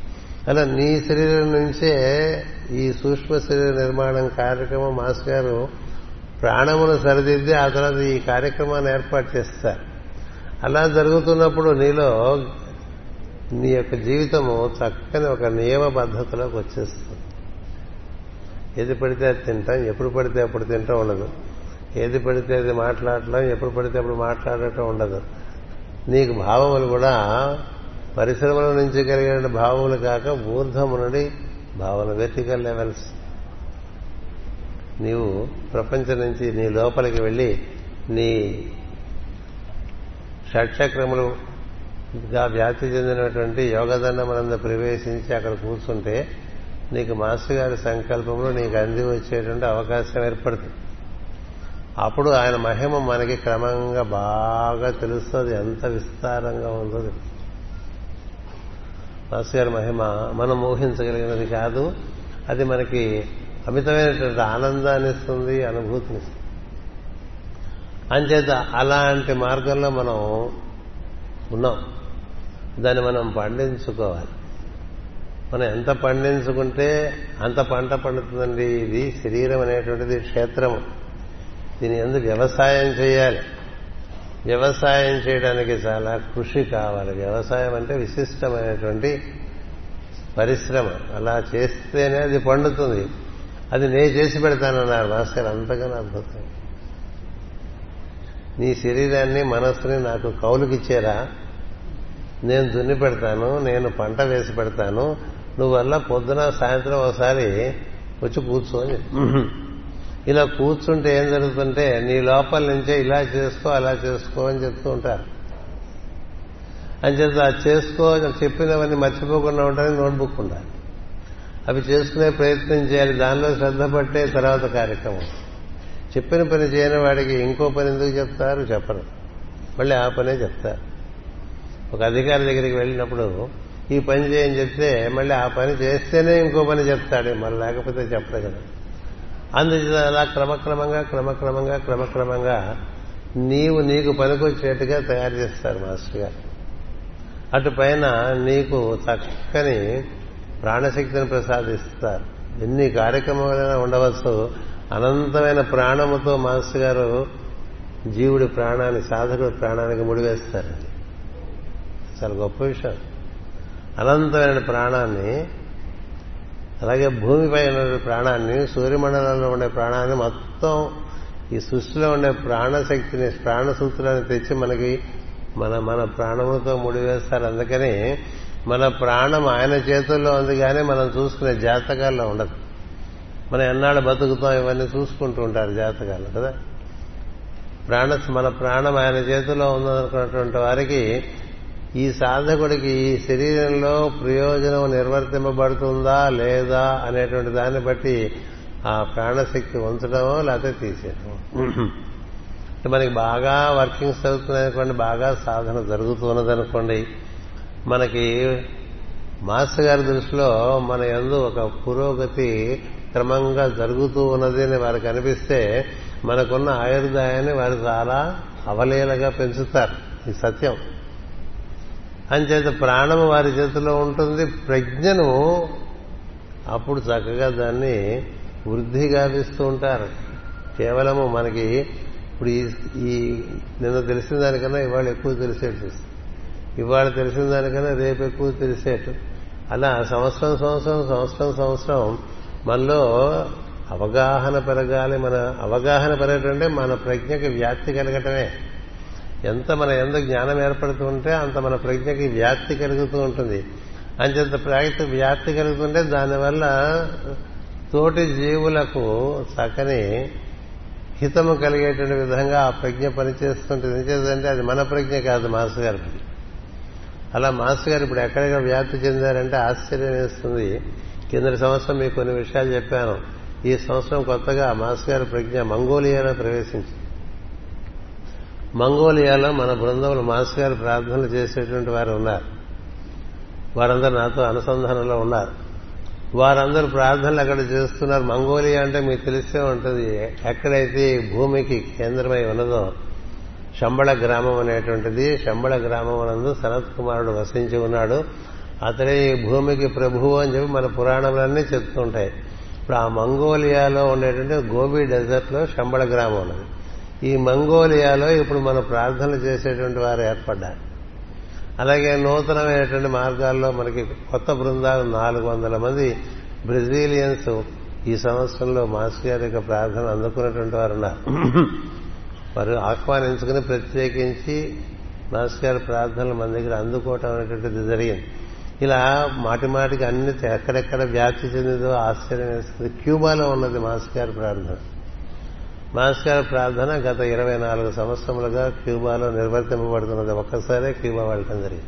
అలా నీ శరీరం నుంచే ఈ సూక్ష్మ శరీర నిర్మాణం కార్యక్రమం మాస్ గారు ప్రాణమును సరిదిద్ది ఆ తర్వాత ఈ కార్యక్రమాన్ని ఏర్పాటు చేస్తారు. అలా జరుగుతున్నప్పుడు నీలో నీ యొక్క జీవితము చక్కని ఒక నియమ పద్ధతిలోకి వచ్చేస్తుంది. ఏది పడితే అది తింటాం ఎప్పుడు పడితే అప్పుడు తింటా ఉండదు. ఏది పడితే అది మాట్లాడటం ఎప్పుడు పడితే అప్పుడు మాట్లాడటం ఉండదు. నీకు భావములు కూడా పరిశ్రమల నుంచి కలిగిన భావములు కాక ఊర్ధము నుండి భావన వెర్టికల్ లెవెల్స్ నీవు ప్రపంచం నుంచి నీ లోపలికి వెళ్ళి నీ షట్చక్రములుగా వ్యాప్తి చెందినటువంటి యోగదండమనంద ప్రవేశించి అక్కడ కూర్చుంటే నీకు మాస్టర్ గారి సంకల్పంలో నీకు అంది వచ్చేటువంటి అవకాశం ఏర్పడుతుంది. అప్పుడు ఆయన మహిమ మనకి క్రమంగా బాగా తెలుస్తుంది ఎంత విస్తారంగా ఉందో మాస్టర్ గారి మహిమ మనం ఊహించగలిగినది కాదు అది మనకి అమితమైనటువంటి ఆనందాన్ని ఇస్తుంది అనుభూతినిస్తుంది అంచేత అలాంటి మార్గంలో మనం ఉన్నాం. దాన్ని మనం పండించుకోవాలి. మనం ఎంత పండించుకుంటే అంత పంట పండుతుందండి. ఇది శరీరం అనేటువంటిది క్షేత్రము. దీని ఎందుకు వ్యవసాయం చేయాలి. వ్యవసాయం చేయడానికి చాలా కృషి కావాలి. వ్యవసాయం అంటే విశిష్టమైనటువంటి పరిశ్రమ. అలా చేస్తేనే అది పండుతుంది. అది నేను చేసి పెడతానన్నారు. మాస్టర్ అంతగానో అద్భుతం. నీ శరీరాన్ని మనస్సుని నాకు కౌలుకిచ్చేరా? నేను దున్ని పెడతాను నేను పంట వేసి పెడతాను నువ్వల్ల పొద్దున సాయంత్రం ఒకసారి వచ్చి కూర్చోని ఇలా కూర్చుంటే ఏం జరుగుతుంటే నీ లోపల నుంచే ఇలా చేసుకో అలా చేసుకో అని చెప్తూ ఉంటారు. అంచేత చేసుకో చెప్పినవన్నీ మర్చిపోకుండా ఉండడానికి నోట్బుక్ ఉండాలి. అవి చేసుకునే ప్రయత్నం చేయాలి. దానిలో శ్రద్ధ పట్టే తర్వాత కార్యక్రమం. చెప్పిన పని చేయని వాడికి ఇంకో పని ఎందుకు చెప్తారు? చెప్పరు. మళ్ళీ ఆ పనే చెప్తారు. ఒక అధికారి దగ్గరికి వెళ్ళినప్పుడు ఈ పని చేయని చెప్తే మళ్ళీ ఆ పని చేస్తేనే ఇంకో పని చెప్తాడు. మరి లేకపోతే చెప్పడు కదా. అందుచేత అలా క్రమక్రమంగా క్రమక్రమంగా క్రమక్రమంగా నీవు నీకు పనికొచ్చేట్టుగా తయారు చేస్తారు మాస్టర్ గారు. అటు పైన నీకు చక్కని ప్రాణశక్తిని ప్రసాదిస్తారు. ఎన్ని కార్యక్రమాలైనా ఉండవచ్చు. అనంతమైన ప్రాణముతో మాస్టర్ గారు జీవుడి ప్రాణాన్ని సాధకుడి ప్రాణానికి ముడివేస్తారు. చాలా గొప్ప విషయం. అనంతమైన ప్రాణాన్ని అలాగే భూమిపై ఉన్న ప్రాణాన్ని సూర్యమండలంలో ఉండే ప్రాణాన్ని మొత్తం ఈ సృష్టిలో ఉండే ప్రాణశక్తిని ప్రాణసూత్రాన్ని తెచ్చి మనకి మన మన ప్రాణముతో ముడివేస్తారు. అందుకని మన ప్రాణం ఆయన చేతుల్లో ఉంది కానీ మనం చూసుకునే జాతకాల్లో ఉండదు. మనం ఎన్నాళ్ళు బతుకుతాం ఇవన్నీ చూసుకుంటూ ఉంటారు జాతకాలు కదా? ప్రాణ మన ప్రాణం ఆయన చేతిలో ఉందనుకున్నటువంటి వారికి ఈ సాధకుడికి ఈ శరీరంలో ప్రయోజనం నిర్వర్తింపబడుతుందా లేదా అనేటువంటి దాన్ని బట్టి ఆ ప్రాణశక్తి ఉంచడమో లేకపోతే తీసేయడమో మనకి బాగా వర్కింగ్స్ అవుతున్నాయనుకోండి బాగా సాధన జరుగుతున్నదనుకోండి మనకి మాస్టర్ గారి దృష్టిలో మన ఎందు ఒక పురోగతి క్రమంగా జరుగుతూ ఉన్నది అని వారికి అనిపిస్తే మనకున్న ఆయుర్దాయాన్ని వారు చాలా అవలీలగా పెంచుతారు. ఈ సత్యం. అంచేత ప్రాణము వారి చేతిలో ఉంటుంది ప్రజ్ఞను అప్పుడు చక్కగా దాన్ని వృద్ధి గావిస్తూ ఉంటారు. కేవలము మనకి ఇప్పుడు ఈ నిన్న తెలిసిన దానికన్నా ఇవాళ ఎక్కువ తెలిసేట్టు. ఇవాళ తెలిసిన దానికన్నా రేపు ఎక్కువ తెలిసేట్టు. అలా సంవత్సరం సంవత్సరం సంవత్సరం సంవత్సరం మనలో అవగాహన పెరగాలి. మన అవగాహన పెరగటంటే మన ప్రజ్ఞకి వ్యాప్తి కలగటమే. ఎంత మన ఎంత జ్ఞానం ఏర్పడుతూ ఉంటే అంత మన ప్రజ్ఞకి వ్యాప్తి కలుగుతూ ఉంటుంది. అంతంత ప్రాక్తి వ్యాప్తి కలుగుతుంటే దానివల్ల తోటి జీవులకు చక్కని హితము కలిగేటువంటి విధంగా ఆ ప్రజ్ఞ పనిచేస్తుంటుంది. ఎందుకంటే అది మన ప్రజ్ఞ కాదు మాస్ గారి అలా మాస్ గారు ఇప్పుడు ఎక్కడిగా వ్యాప్తి చెందారంటే ఆశ్చర్యం వేస్తుంది. కింద సంవత్సరం మీకు కొన్ని విషయాలు చెప్పాను. ఈ సంవత్సరం కొత్తగా మాస్ గారి ప్రజ్ఞ మంగోలియాలో ప్రవేశించింది. మంగోలియాలో మన బృందంలో మాస్ గారు ప్రార్థనలు చేసేటువంటి వారు ఉన్నారు. వారందరూ నాతో అనుసంధానంలో ఉన్నారు. వారందరూ ప్రార్థనలు అక్కడ చేస్తున్నారు. మంగోలియా అంటే మీకు తెలిసే ఉంటుంది ఎక్కడైతే భూమికి కేంద్రమై ఉన్నదో శంబళ గ్రామం అనేటువంటిది శంబళ గ్రామం నందు సనత్ కుమారుడు వసించి ఉన్నాడు. అతడే ఈ భూమికి ప్రభువు అని చెప్పి మన పురాణములన్నీ చెప్తుంటాయి ఇప్పుడు ఆ మంగోలియాలో ఉండేటువంటి గోబీ డెజర్ట్లో శంబళ గ్రామం ఉన్నది. ఈ మంగోలియాలో ఇప్పుడు మనం ప్రార్థనలు చేసేటువంటి వారు ఏర్పడ్డారు. అలాగే నూతనమైనటువంటి మార్గాల్లో మనకి కొత్త బృందాలు నాలుగు వందల మంది బ్రెజిలియన్స్ ఈ సంవత్సరంలో మాస్ గారి యొక్క ప్రార్థన అందుకున్నటువంటి వారు ఉన్నారు. వారు ఆహ్వానించుకుని ప్రత్యేకించి మాస్ గారి ప్రార్థనలు మన దగ్గర అందుకోవటం అనేటువంటిది జరిగింది. ఇలా మాటి మాటికి అన్ని ఎక్కడెక్కడ వ్యాప్తి చెందిందో ఆశ్చర్యం వేస్తుంది క్యూబాలో ఉన్నది మాస్ గారి ప్రార్థన. మాస్ ప్రార్థన గత ఇరవై నాలుగు సంవత్సరములుగా క్యూబాలో నిర్వర్తింపబడుతున్నది ఒక్కసారే క్యూబా వెళ్ళటం జరిగింది.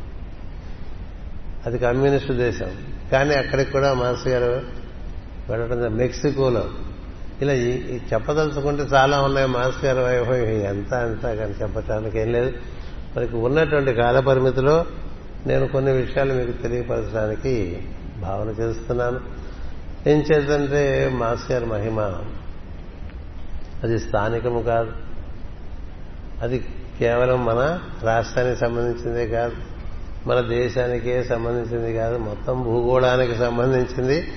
అది కమ్యూనిస్టు దేశం. కానీ అక్కడికి కూడా మాస్ గారు వెళ్ళటం మెక్సికోలో. ఇలా చెప్పదలుచుకుంటే చాలా ఉన్నాయి మాస్ గారి వైభవం. ఎంత అంత కానీ చెప్పటానికి ఏం లేదు. మనకి ఉన్నటువంటి కాల పరిమితిలో నేను కొన్ని విషయాలు మీకు తెలియపరచడానికి భావన చేస్తున్నాను. ఏం చేద్దంటే మాస్ మహిమ అది స్థానికము కాదు. అది కేవలం మన రాష్ట్రానికి సంబంధించిందే కాదు. మన దేశానికే సంబంధించింది కాదు. మొత్తం భూగోళానికి సంబంధించింది.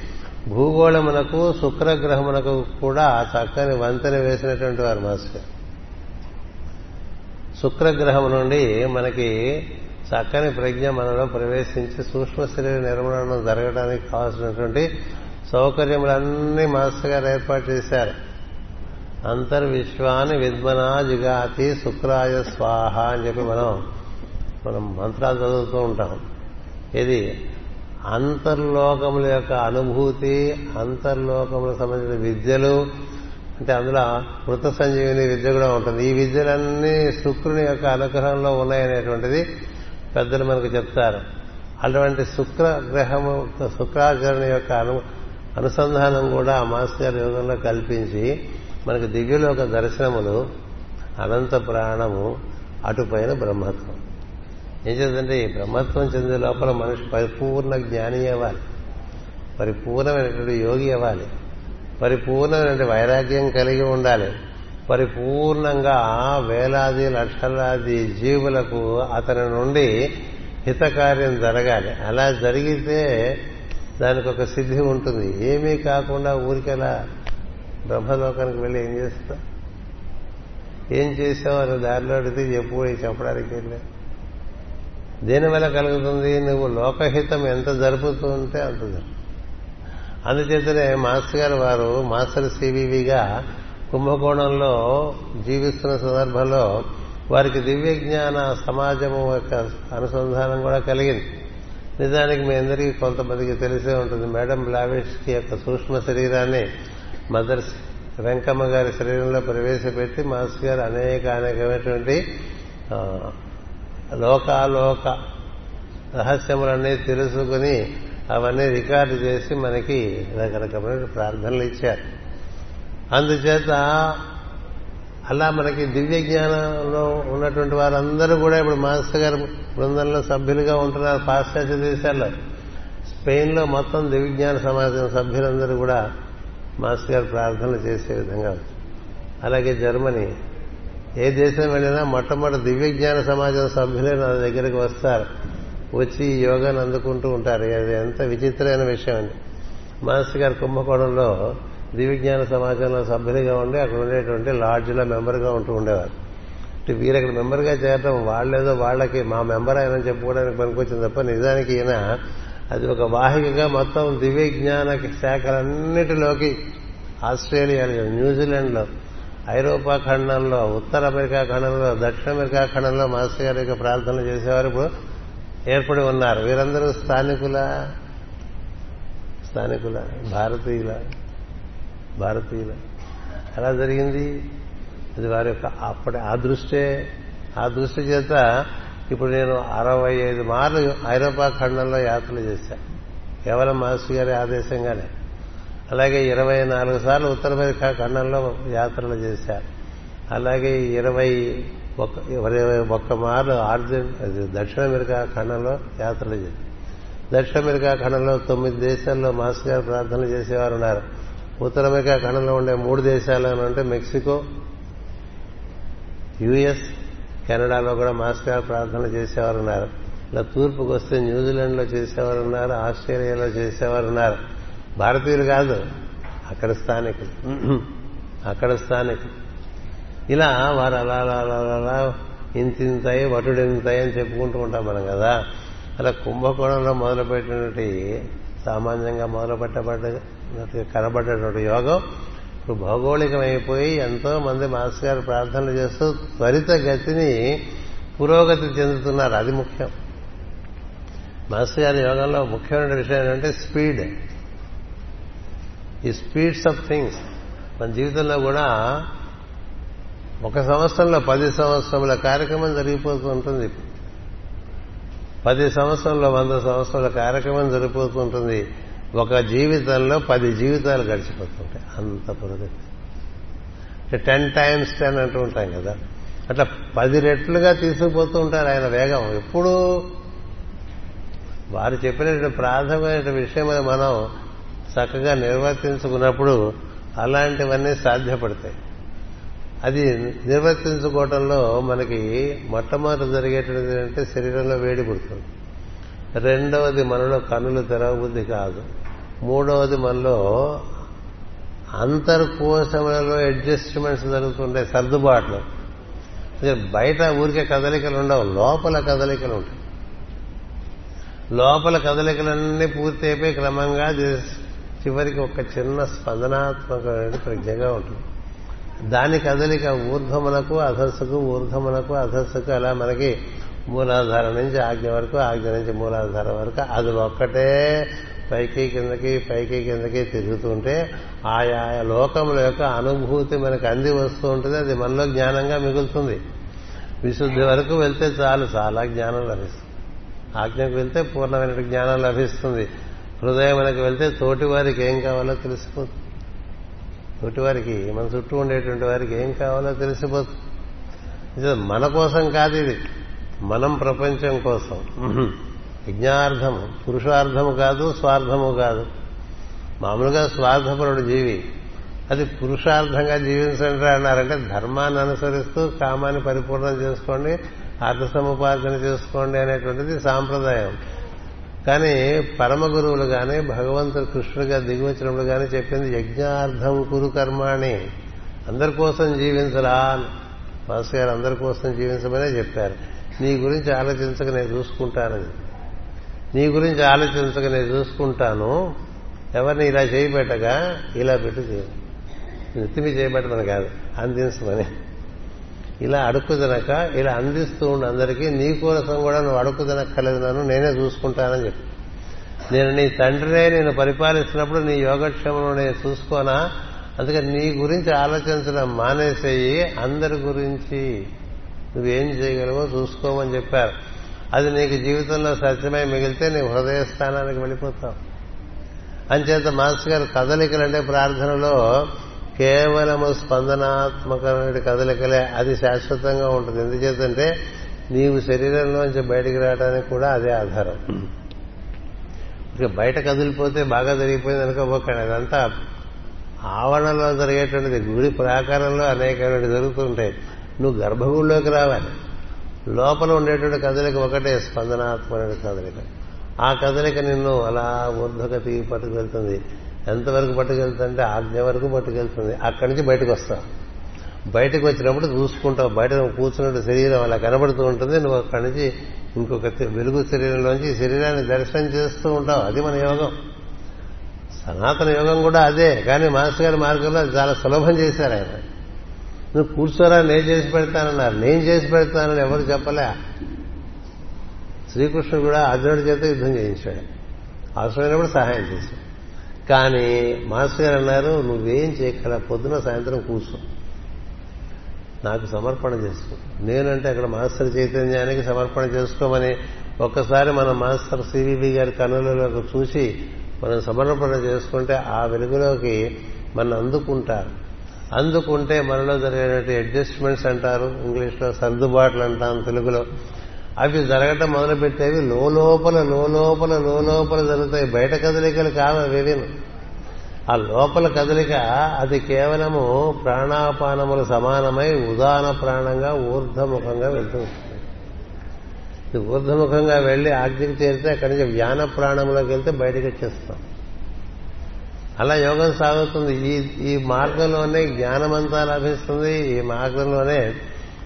భూగోళమునకు శుక్రగ్రహమునకు కూడా చక్కని వంతెన వేసినటువంటి వారు మాస్టర్ శుక్రగ్రహం నుండి మనకి చక్కని ప్రజ్ఞ మనలో ప్రవేశించి సూక్ష్మ శరీర నిర్మాణం జరగడానికి కావాల్సినటువంటి సౌకర్యములన్నీ మాస్టర్ గారు ఏర్పాటు చేశారు. అంతర్విశ్వాన్ని విద్మనా జిగాతి శుక్రాయ స్వాహ అని చెప్పి మనం మనం మంత్రాలు చదువుతూ ఉంటాం. ఇది అంతర్లోకముల యొక్క అనుభూతి అంతర్లోకములకు సంబంధించిన విద్యలు అంటే అందులో మృత సంజీవిని విద్య కూడా ఉంటుంది. ఈ విద్యలన్నీ శుక్రుని యొక్క అనుగ్రహంలో ఉన్నాయనేటువంటిది పెద్దలు మనకు చెప్తారు. అటువంటి శుక్ర గ్రహము శుక్రాచరణ యొక్క అను అనుసంధానం కూడా మాస్టర్ యోగంలో కల్పించి మనకు దివ్యలోక దర్శనములు అనంత ప్రాణము అటుపైన బ్రహ్మత్వం. ఏం చేద్దంటే ఈ బ్రహ్మత్వం చెందే లోపల మనిషి పరిపూర్ణ జ్ఞాని అవ్వాలి. పరిపూర్ణమైనటువంటి యోగి అవ్వాలి. పరిపూర్ణమైనటువంటి వైరాగ్యం కలిగి ఉండాలి. పరిపూర్ణంగా వేలాది లక్షలాది జీవులకు అతని నుండి హితకార్యం జరగాలి. అలా జరిగితే దానికి ఒక సిద్ధి ఉంటుంది. ఏమీ కాకుండా ఊరికెలా బ్రహ్మలోకానికి వెళ్ళి ఏం చేస్తా? ఏం చేసావు అని దారిలో అడిగితే చెప్పు చెప్పడానికి వెళ్ళా దేనివల్ల కలుగుతుంది? నువ్వు లోకహితం ఎంత జరుపుతూ ఉంటే అంత జరుపు. అందుచేతనే మాస్టర్ గారు వారు మాస్టర్ సివివిగా కుంభకోణంలో జీవిస్తున్న సందర్భంలో వారికి దివ్య జ్ఞాన సమాజము యొక్క అనుసంధానం కూడా కలిగింది. నిజానికి మీ అందరికీ కొంతమందికి తెలిసే ఉంటుంది. మేడం బ్లావిష్కి యొక్క సూక్ష్మ శరీరాన్ని మదర్ వెంకమ్మ గారి శరీరంలో ప్రవేశపెట్టి మాస్ గారు అనేక అనేకమైనటువంటి లోకాలోక రహస్యములన్నీ తెలుసుకుని అవన్నీ రికార్డు చేసి మనకి రకరకమైన ప్రార్థనలు ఇచ్చారు. అందుచేత అలా మనకి దివ్య జ్ఞానంలో ఉన్నటువంటి వారందరూ కూడా ఇప్పుడు మాస్టర్ గారి బృందంలో సభ్యులుగా ఉంటున్నారు పాశ్చాత్య దేశాల్లో. స్పెయిన్లో మొత్తం దివ్యజ్ఞాన సమాజం సభ్యులందరూ కూడా మాస్టర్ గారు ప్రార్థనలు చేసే విధంగా అలాగే జర్మనీ ఏ దేశం వెళ్ళినా మొట్టమొదటి దివ్య జ్ఞాన సమాజం సభ్యులే నా దగ్గరికి వస్తారు. వచ్చి యోగాను అందుకుంటూ ఉంటారు. అది ఎంత విచిత్రమైన విషయం అండి. మాస్టర్ గారు కుంభకోణంలో దివ్య జ్ఞాన సమాజంలో సభ్యులుగా ఉండి అక్కడ ఉండేటువంటి లాడ్జ్లో మెంబర్గా ఉంటూ ఉండేవారు. అంటే వీరు అక్కడ మెంబర్గా చేరడం వాళ్ళేదో వాళ్ళకి మా మెంబర్ ఆయన చెప్పుకోవడానికి పనికొచ్చింది తప్ప నిజానికి ఈయన అది ఒక వాహికగా మొత్తం దివ్య జ్ఞాన శాఖలన్నిటిలోకి ఆస్ట్రేలియాలో న్యూజిలాండ్లో ఐరోపా ఖండంలో ఉత్తర అమెరికా ఖండంలో దక్షిణ అమెరికా ఖండంలో మాస్టర్ గారి యొక్క ప్రార్థనలు చేసేవారు. ఇప్పుడు ఏర్పడి ఉన్నారు. వీరందరూ స్థానికుల స్థానికుల భారతీయుల భారతీయుల. ఎలా జరిగింది? ఇది వారి యొక్క అప్పటి ఆ దృష్టే ఆ దృష్టి చేత ఇప్పుడు నేను అరవై ఐదు మార్లు ఐరోపా ఖండంలో యాత్రలు చేశాను కేవలం మాస్టర్ గారి ఆదేశంగానే. అలాగే ఇరవై నాలుగు సార్లు ఉత్తర అమెరికా ఖండంలో యాత్రలు చేశారు అలాగే ఇరవై ఒక్క ఇరవై ఒక్క మార్లు ఆర్జెన్ దక్షిణ అమెరికా ఖండంలో యాత్రలు చేశారు దక్షిణ అమెరికా ఖండంలో తొమ్మిది దేశాల్లో మాస్టర్ గారు ప్రార్థనలు చేసేవారు ఉన్నారు ఉత్తర అమెరికా ఖండంలో ఉండే మూడు దేశాలు అంటే మెక్సికో యుఎస్ కెనడాలో కూడా మాస్టర్ ప్రార్థన చేసేవారున్నారు. చేసేవారు ఉన్నారు ఇలా తూర్పుకు వస్తే న్యూజిలాండ్లో చేసేవారు ఉన్నారు ఆస్ట్రేలియాలో చేసేవారున్నారు. భారతీయులు కాదు అక్కడ స్థానికులు. అక్కడ స్థానికులు. ఇలా వారు అలా అలా అలా అలా అలా ఇంతింతాయి వటుడెంతాయి అని చెప్పుకుంటూ ఉంటాం మనం కదా. అలా కుంభకోణంలో మొదలుపెట్టినటువంటి సామాన్యంగా మొదలుపెట్టబడ్డ కనబడ్డటువంటి యోగం ఇప్పుడు భౌగోళికమైపోయి ఎంతో మంది మాస్ గారు ప్రార్థనలు చేస్తూ త్వరిత గతిని పురోగతి చెందుతున్నారు. అది ముఖ్యం. మాస్ గారి యోగంలో ముఖ్యమైన విషయం ఏంటంటే స్పీడ్. ఈ స్పీడ్స్ ఆఫ్ థింగ్స్ మన జీవితంలో కూడా ఒక సంవత్సరంలో పది సంవత్సరముల కార్యక్రమం జరిగిపోతూ ఉంటుంది. పది సంవత్సరంలో వంద సంవత్సరాల కార్యక్రమం జరిగిపోతూ ఉంటుంది. ఒక జీవితంలో పది జీవితాలు గడిచిపోతుంటాయి. అంత పురోగతి అంటే టెన్ టైమ్స్ టెన్ అంటూ ఉంటాం కదా. అట్లా పది రెట్లుగా తీసుకుపోతూ ఉంటారు ఆయన వేగం. ఎప్పుడు వారు చెప్పిన ప్రాథమికమైన విషయం మనం చక్కగా నిర్వర్తించుకున్నప్పుడు అలాంటివన్నీ సాధ్యపడతాయి. అది నిర్వర్తించుకోవటంలో మనకి మొట్టమొదటి జరిగేటువంటిది అంటే శరీరంలో వేడి పుడుతుంది. రెండవది మనలో కన్నులు తెరవబుద్ధి కాదు. మూడవది మనలో అంతర్కోశములలో అడ్జస్ట్మెంట్స్ జరుగుతుండే సర్దుబాట్లు. బయట ఊరికే కదలికలు ఉండవు లోపల కదలికలు ఉంటాయి. లోపల కదలికలన్నీ పూర్తి అయిపోయి క్రమంగా చివరికి ఒక చిన్న స్పందనాత్మకమైన ప్రజ్ఞగా ఉంటుంది. దాని కదలిక ఊర్ధ్వమునకు అధస్సుకు ఊర్ధ్వమునకు అధస్సుకు అలా మనకి మూలాధారం నుంచి ఆజ్ఞ వరకు ఆజ్ఞ నుంచి మూలాధారం వరకు అది ఒక్కటే పైకి కిందకి పైకి కిందకి తిరుగుతుంటే ఆయా లోకముల యొక్క అనుభూతి మనకు అంది వస్తూ ఉంటుంది అది మనలో జ్ఞానంగా మిగులుతుంది. విశుద్ధి వరకు వెళ్తే చాలు చాలా జ్ఞానం లభిస్తుంది. ఆజ్ఞకు వెళ్తే పూర్ణమైన జ్ఞానం లభిస్తుంది. హృదయమునకు వెళ్తే తోటి వారికి ఏం కావాలో తెలిసిపోతుంది. తోటి వారికి మన చుట్టూ ఉండేటువంటి వారికి ఏం కావాలో తెలిసిపోతుంది. మన కోసం కాదు ఇది. మనం ప్రపంచం కోసం. యజ్ఞార్థము పురుషార్థము కాదు స్వార్థము కాదు. మామూలుగా స్వార్థపరుడు జీవి. అది పురుషార్థంగా జీవించండి అన్నారంటే ధర్మాన్ని అనుసరిస్తూ కామాన్ని పరిపూర్ణం చేసుకోండి అర్థ సముపార్జన చేసుకోండి అనేటువంటిది సాంప్రదాయం. కానీ పరమ గురువులు కానీ భగవంతుడు కృష్ణుడిగా దిగువచనములు కానీ చెప్పింది యజ్ఞార్థం కురు కర్మాణి. అందరి కోసం జీవించరా మాస్ గారు అందరి కోసం జీవించమనే చెప్పారు. నీ గురించి ఆలోచించక నేను చూసుకుంటానని. నీ గురించి ఆలోచించక నేను చూసుకుంటాను. ఎవరిని ఇలా చేయబెట్టక ఇలా పెట్టు చేయ. నెత్తిమి చేయబెట్టమని కాదు అందించమని. ఇలా అడుక్కు తినక ఇలా అందిస్తూ ఉండి అందరికీ నీ కోసం కూడా నువ్వు అడుక్కుదనక్కర్లేదు నన్ను నేనే చూసుకుంటానని చెప్పి. నేను నీ తండ్రినే నేను పరిపాలిస్తున్నప్పుడు నీ యోగక్షేమం నేను చూసుకోనా? అందుకని నీ గురించి ఆలోచించడం మానేసేయి అందరి గురించి నువ్వేం చేయగలవో చూసుకోమని చెప్పారు. అది నీకు జీవితంలో సత్యమై మిగిలితే నీ హృదయ స్థానానికి వెళ్ళిపోతావు. అంచేత మాస్టర్ గారు కదలికలంటే ప్రార్థనలో కేవలము స్పందనాత్మకమైన కదలికలే అది శాశ్వతంగా ఉంటుంది. ఎందుచేతంటే నీవు శరీరంలోంచి బయటికి రావడానికి కూడా అదే ఆధారం. ఇక బయట కదిలిపోతే బాగా జరిగిపోయింది అనుకోబోకండి. అదంతా ఆవరణలో జరిగేటువంటిది గుడి ప్రాకారంలో అనేకమైన జరుగుతుంటాయి. నువ్వు గర్భగుడిలోకి రావాలి. లోపల ఉండేటువంటి కదలిక ఒకటే స్పందనాత్మక కదలిక. ఆ కదలిక నిన్ను అలా ఊర్ధగతి పట్టుకెళ్తుంది. ఎంతవరకు పట్టుకెళ్తుంటే ఆజ్ఞ వరకు పట్టుకెళ్తుంది. అక్కడి నుంచి బయటకు వస్తావు. బయటకు వచ్చినప్పుడు చూసుకుంటావు. బయట నువ్వు కూర్చున్నట్టు శరీరం అలా కనబడుతూ ఉంటుంది. నువ్వు అక్కడి నుంచి ఇంకొక వెలుగు శరీరంలోంచి శరీరాన్ని దర్శనం చేస్తూ ఉంటావు. అది మన యోగం. సనాతన యోగం కూడా అదే. కానీ మాస్టర్ గారి మార్గంలో చాలా సులభం చేశారు ఆయన. నువ్వు కూర్చోరా నేను చేసి పెడతానన్నారు నేను చేసి పెడతానని ఎవరు చెప్పలే? శ్రీకృష్ణుడు కూడా అర్జునుడి చేత యుద్ధం చేయించాడు. అవసరమైనప్పుడు సహాయం చేశాడు. కానీ మాస్టర్ గారు అన్నారు నువ్వేం చేయగల పొద్దున సాయంత్రం కూర్చో. నాకు సమర్పణ చేసుకో. నేనంటే అక్కడ మాస్టర్ చైతన్యానికి సమర్పణ చేసుకోమని ఒక్కసారి మన మాస్టర్ సివిబి గారి కనులలోకి చూసి మనం సమర్పణ చేసుకుంటే ఆ వెలుగులోకి మనం అందుకుంటారు. అందుకుంటే మనలో జరిగేటువంటి అడ్జస్ట్మెంట్స్ అంటారు ఇంగ్లీష్లో సర్దుబాట్లు అంటాం తెలుగులో. అవి జరగటం మొదలుపెట్టేవి లోపల లోపల లోపల జరుగుతాయి. బయట కదలికలు కాదు అవేను ఆ లోపల కదలిక అది కేవలము ప్రాణాపానములు సమానమై ఉదాహరణ ప్రాణంగా ఊర్ధముఖంగా వెళ్తుంది ఊర్ధముఖంగా వెళ్ళి ఆజ్ఞకి చేరితే అక్కడి నుంచి వ్యాన ప్రాణంలోకి వెళ్తే బయటకు వచ్చేస్తాం. అలా యోగం సాగుతుంది. ఈ ఈ మార్గంలోనే జ్ఞానమంతా లభిస్తుంది. ఈ మార్గంలోనే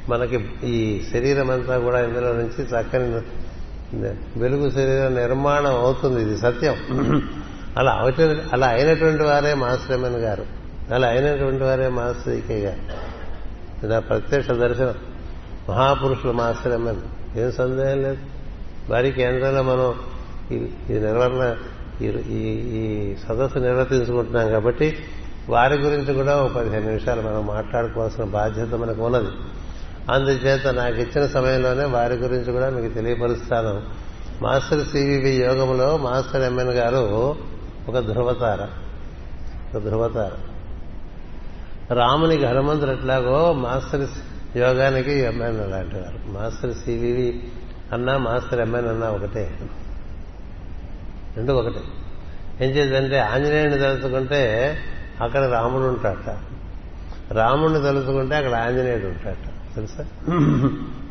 మనకి ఈ శరీరం అంతా కూడా ఇందులో నుంచి చక్కని వెలుగు శరీర నిర్మాణం అవుతుంది. ఇది సత్యం. అలా అలా అయినటువంటి వారే మాస్టర్మన్ గారు. అలా అయినటువంటి వారే మాస్టర్ ఈకే గారు. ఇలా ప్రత్యక్ష దర్శనం. మహాపురుషులు మాస్టర్మన్. ఏం సందేహం లేదు. వారి కేంద్రంలో మనం ఈ నిర్వహణ ఈ ఈ సదస్సు నిర్వర్తించుకుంటున్నాం కాబట్టి వారి గురించి కూడా ఒక పదిహేను నిమిషాలు మనం మాట్లాడుకోవాల్సిన బాధ్యత మనకు ఉన్నది. అందుచేత నాకు ఇచ్చిన సమయంలోనే వారి గురించి కూడా మీకు తెలియపరుస్తాను. మాస్టర్ సివివి యోగంలో మాస్టర్ ఎంఎన్ గారు ఒక ధ్రువతార ఒక ధృవతార. రామునికి హనుమంతుడు ఎట్లాగో మాస్టర్ యోగానికి ఎంఎన్ అలాంటి వారు మాస్టర్ సివివి అన్నా మాస్టర్ ఎంఎన్ అన్నా ఒకటే. రెండు ఒకటి ఏం చేద్దంటే ఆంజనేయుని తలుచుకుంటే అక్కడ రాముడు ఉంటాడట. రాముడిని తలుచుకుంటే అక్కడ ఆంజనేయుడు ఉంటాడట. తెలుసా?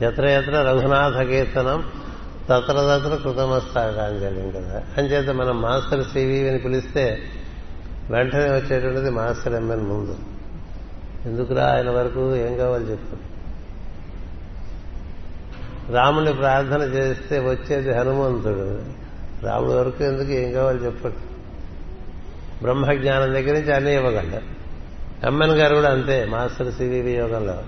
ఎత్ర ఎత్ర రఘునాథ కీర్తనం తత్ర తత్ర కృతమస్తాకాంజలిం కదా. అంచేత మనం మాస్టర్ సివి అని పిలిస్తే వెంటనే వచ్చేటువంటిది మాస్టర్ ఎంఎన్ ముందు. ఎందుకురా ఆయన వరకు ఏం కావాలి చెప్పు. రాముని ప్రార్థన చేస్తే వచ్చేది హనుమంతుడు. రాముడు వరకు ఎందుకు ఏం కావాలి చెప్పండి? బ్రహ్మజ్ఞానం దగ్గర నుంచి అన్నీ ఇవ్వగలరు ఎమ్మెన్ గారు కూడా అంతే మాస్టర్ సివివి యోగంలో.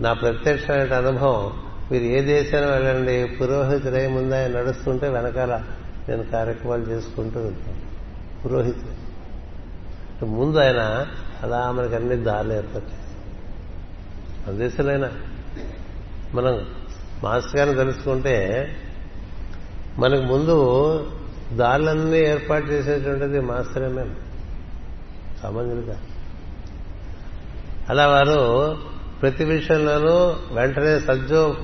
నా ప్రత్యక్షమైన అనుభవం మీరు ఏ దేశాన్ని వెళ్ళండి పురోహితుడై ముందు ఆయన నడుస్తుంటే వెనకాల నేను కార్యక్రమాలు చేసుకుంటూ వెళ్తాను పురోహితుడు. ముందు ఆయన అలా మనకి అన్ని దారులు ఏర్పాటు మన దేశంలో మనం మాస్టర్ గారిని తెలుసుకుంటే మనకు ముందు దారులన్నీ ఏర్పాటు చేసేటువంటిది మాస్టరేమే సామాన్యులుగా. అలా వారు ప్రతి విషయంలోనూ వెంటనే సజ్జో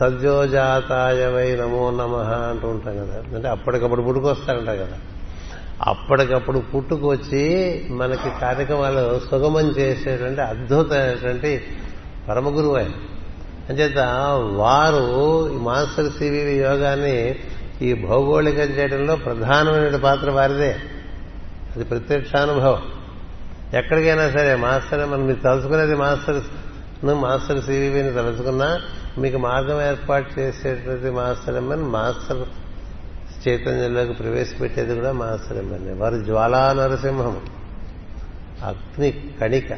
సజ్జోజాతాయవై నమో నమ అంటూ ఉంటాం కదా. అంటే అప్పటికప్పుడు పుట్టుకొస్తారంట కదా. అప్పటికప్పుడు పుట్టుకొచ్చి మనకి కార్యక్రమాలు సుగమం చేసేటువంటి అద్భుతమైనటువంటి పరమగురువు ఆయన. అంచేత వారు ఈ మాస్టర్ సివివి యోగాన్ని ఈ భౌగోళికం చేయడంలో ప్రధానమైన పాత్ర వారిదే. అది ప్రత్యక్షానుభవం. ఎక్కడికైనా సరే మాస్టర్ మనం మీరు తలుచుకునేది మాస్టర్ మాస్టర్ సివివిని తలుచుకున్నా మీకు మార్గం ఏర్పాటు చేసేటువంటి మాస్టర్ ఎమ్మని మాస్టర్ చైతన్యంలోకి ప్రవేశపెట్టేది కూడా మాస్టర్ ఎమ్మెన్ వారు జ్వాలా నరసింహం. అగ్ని కణిక.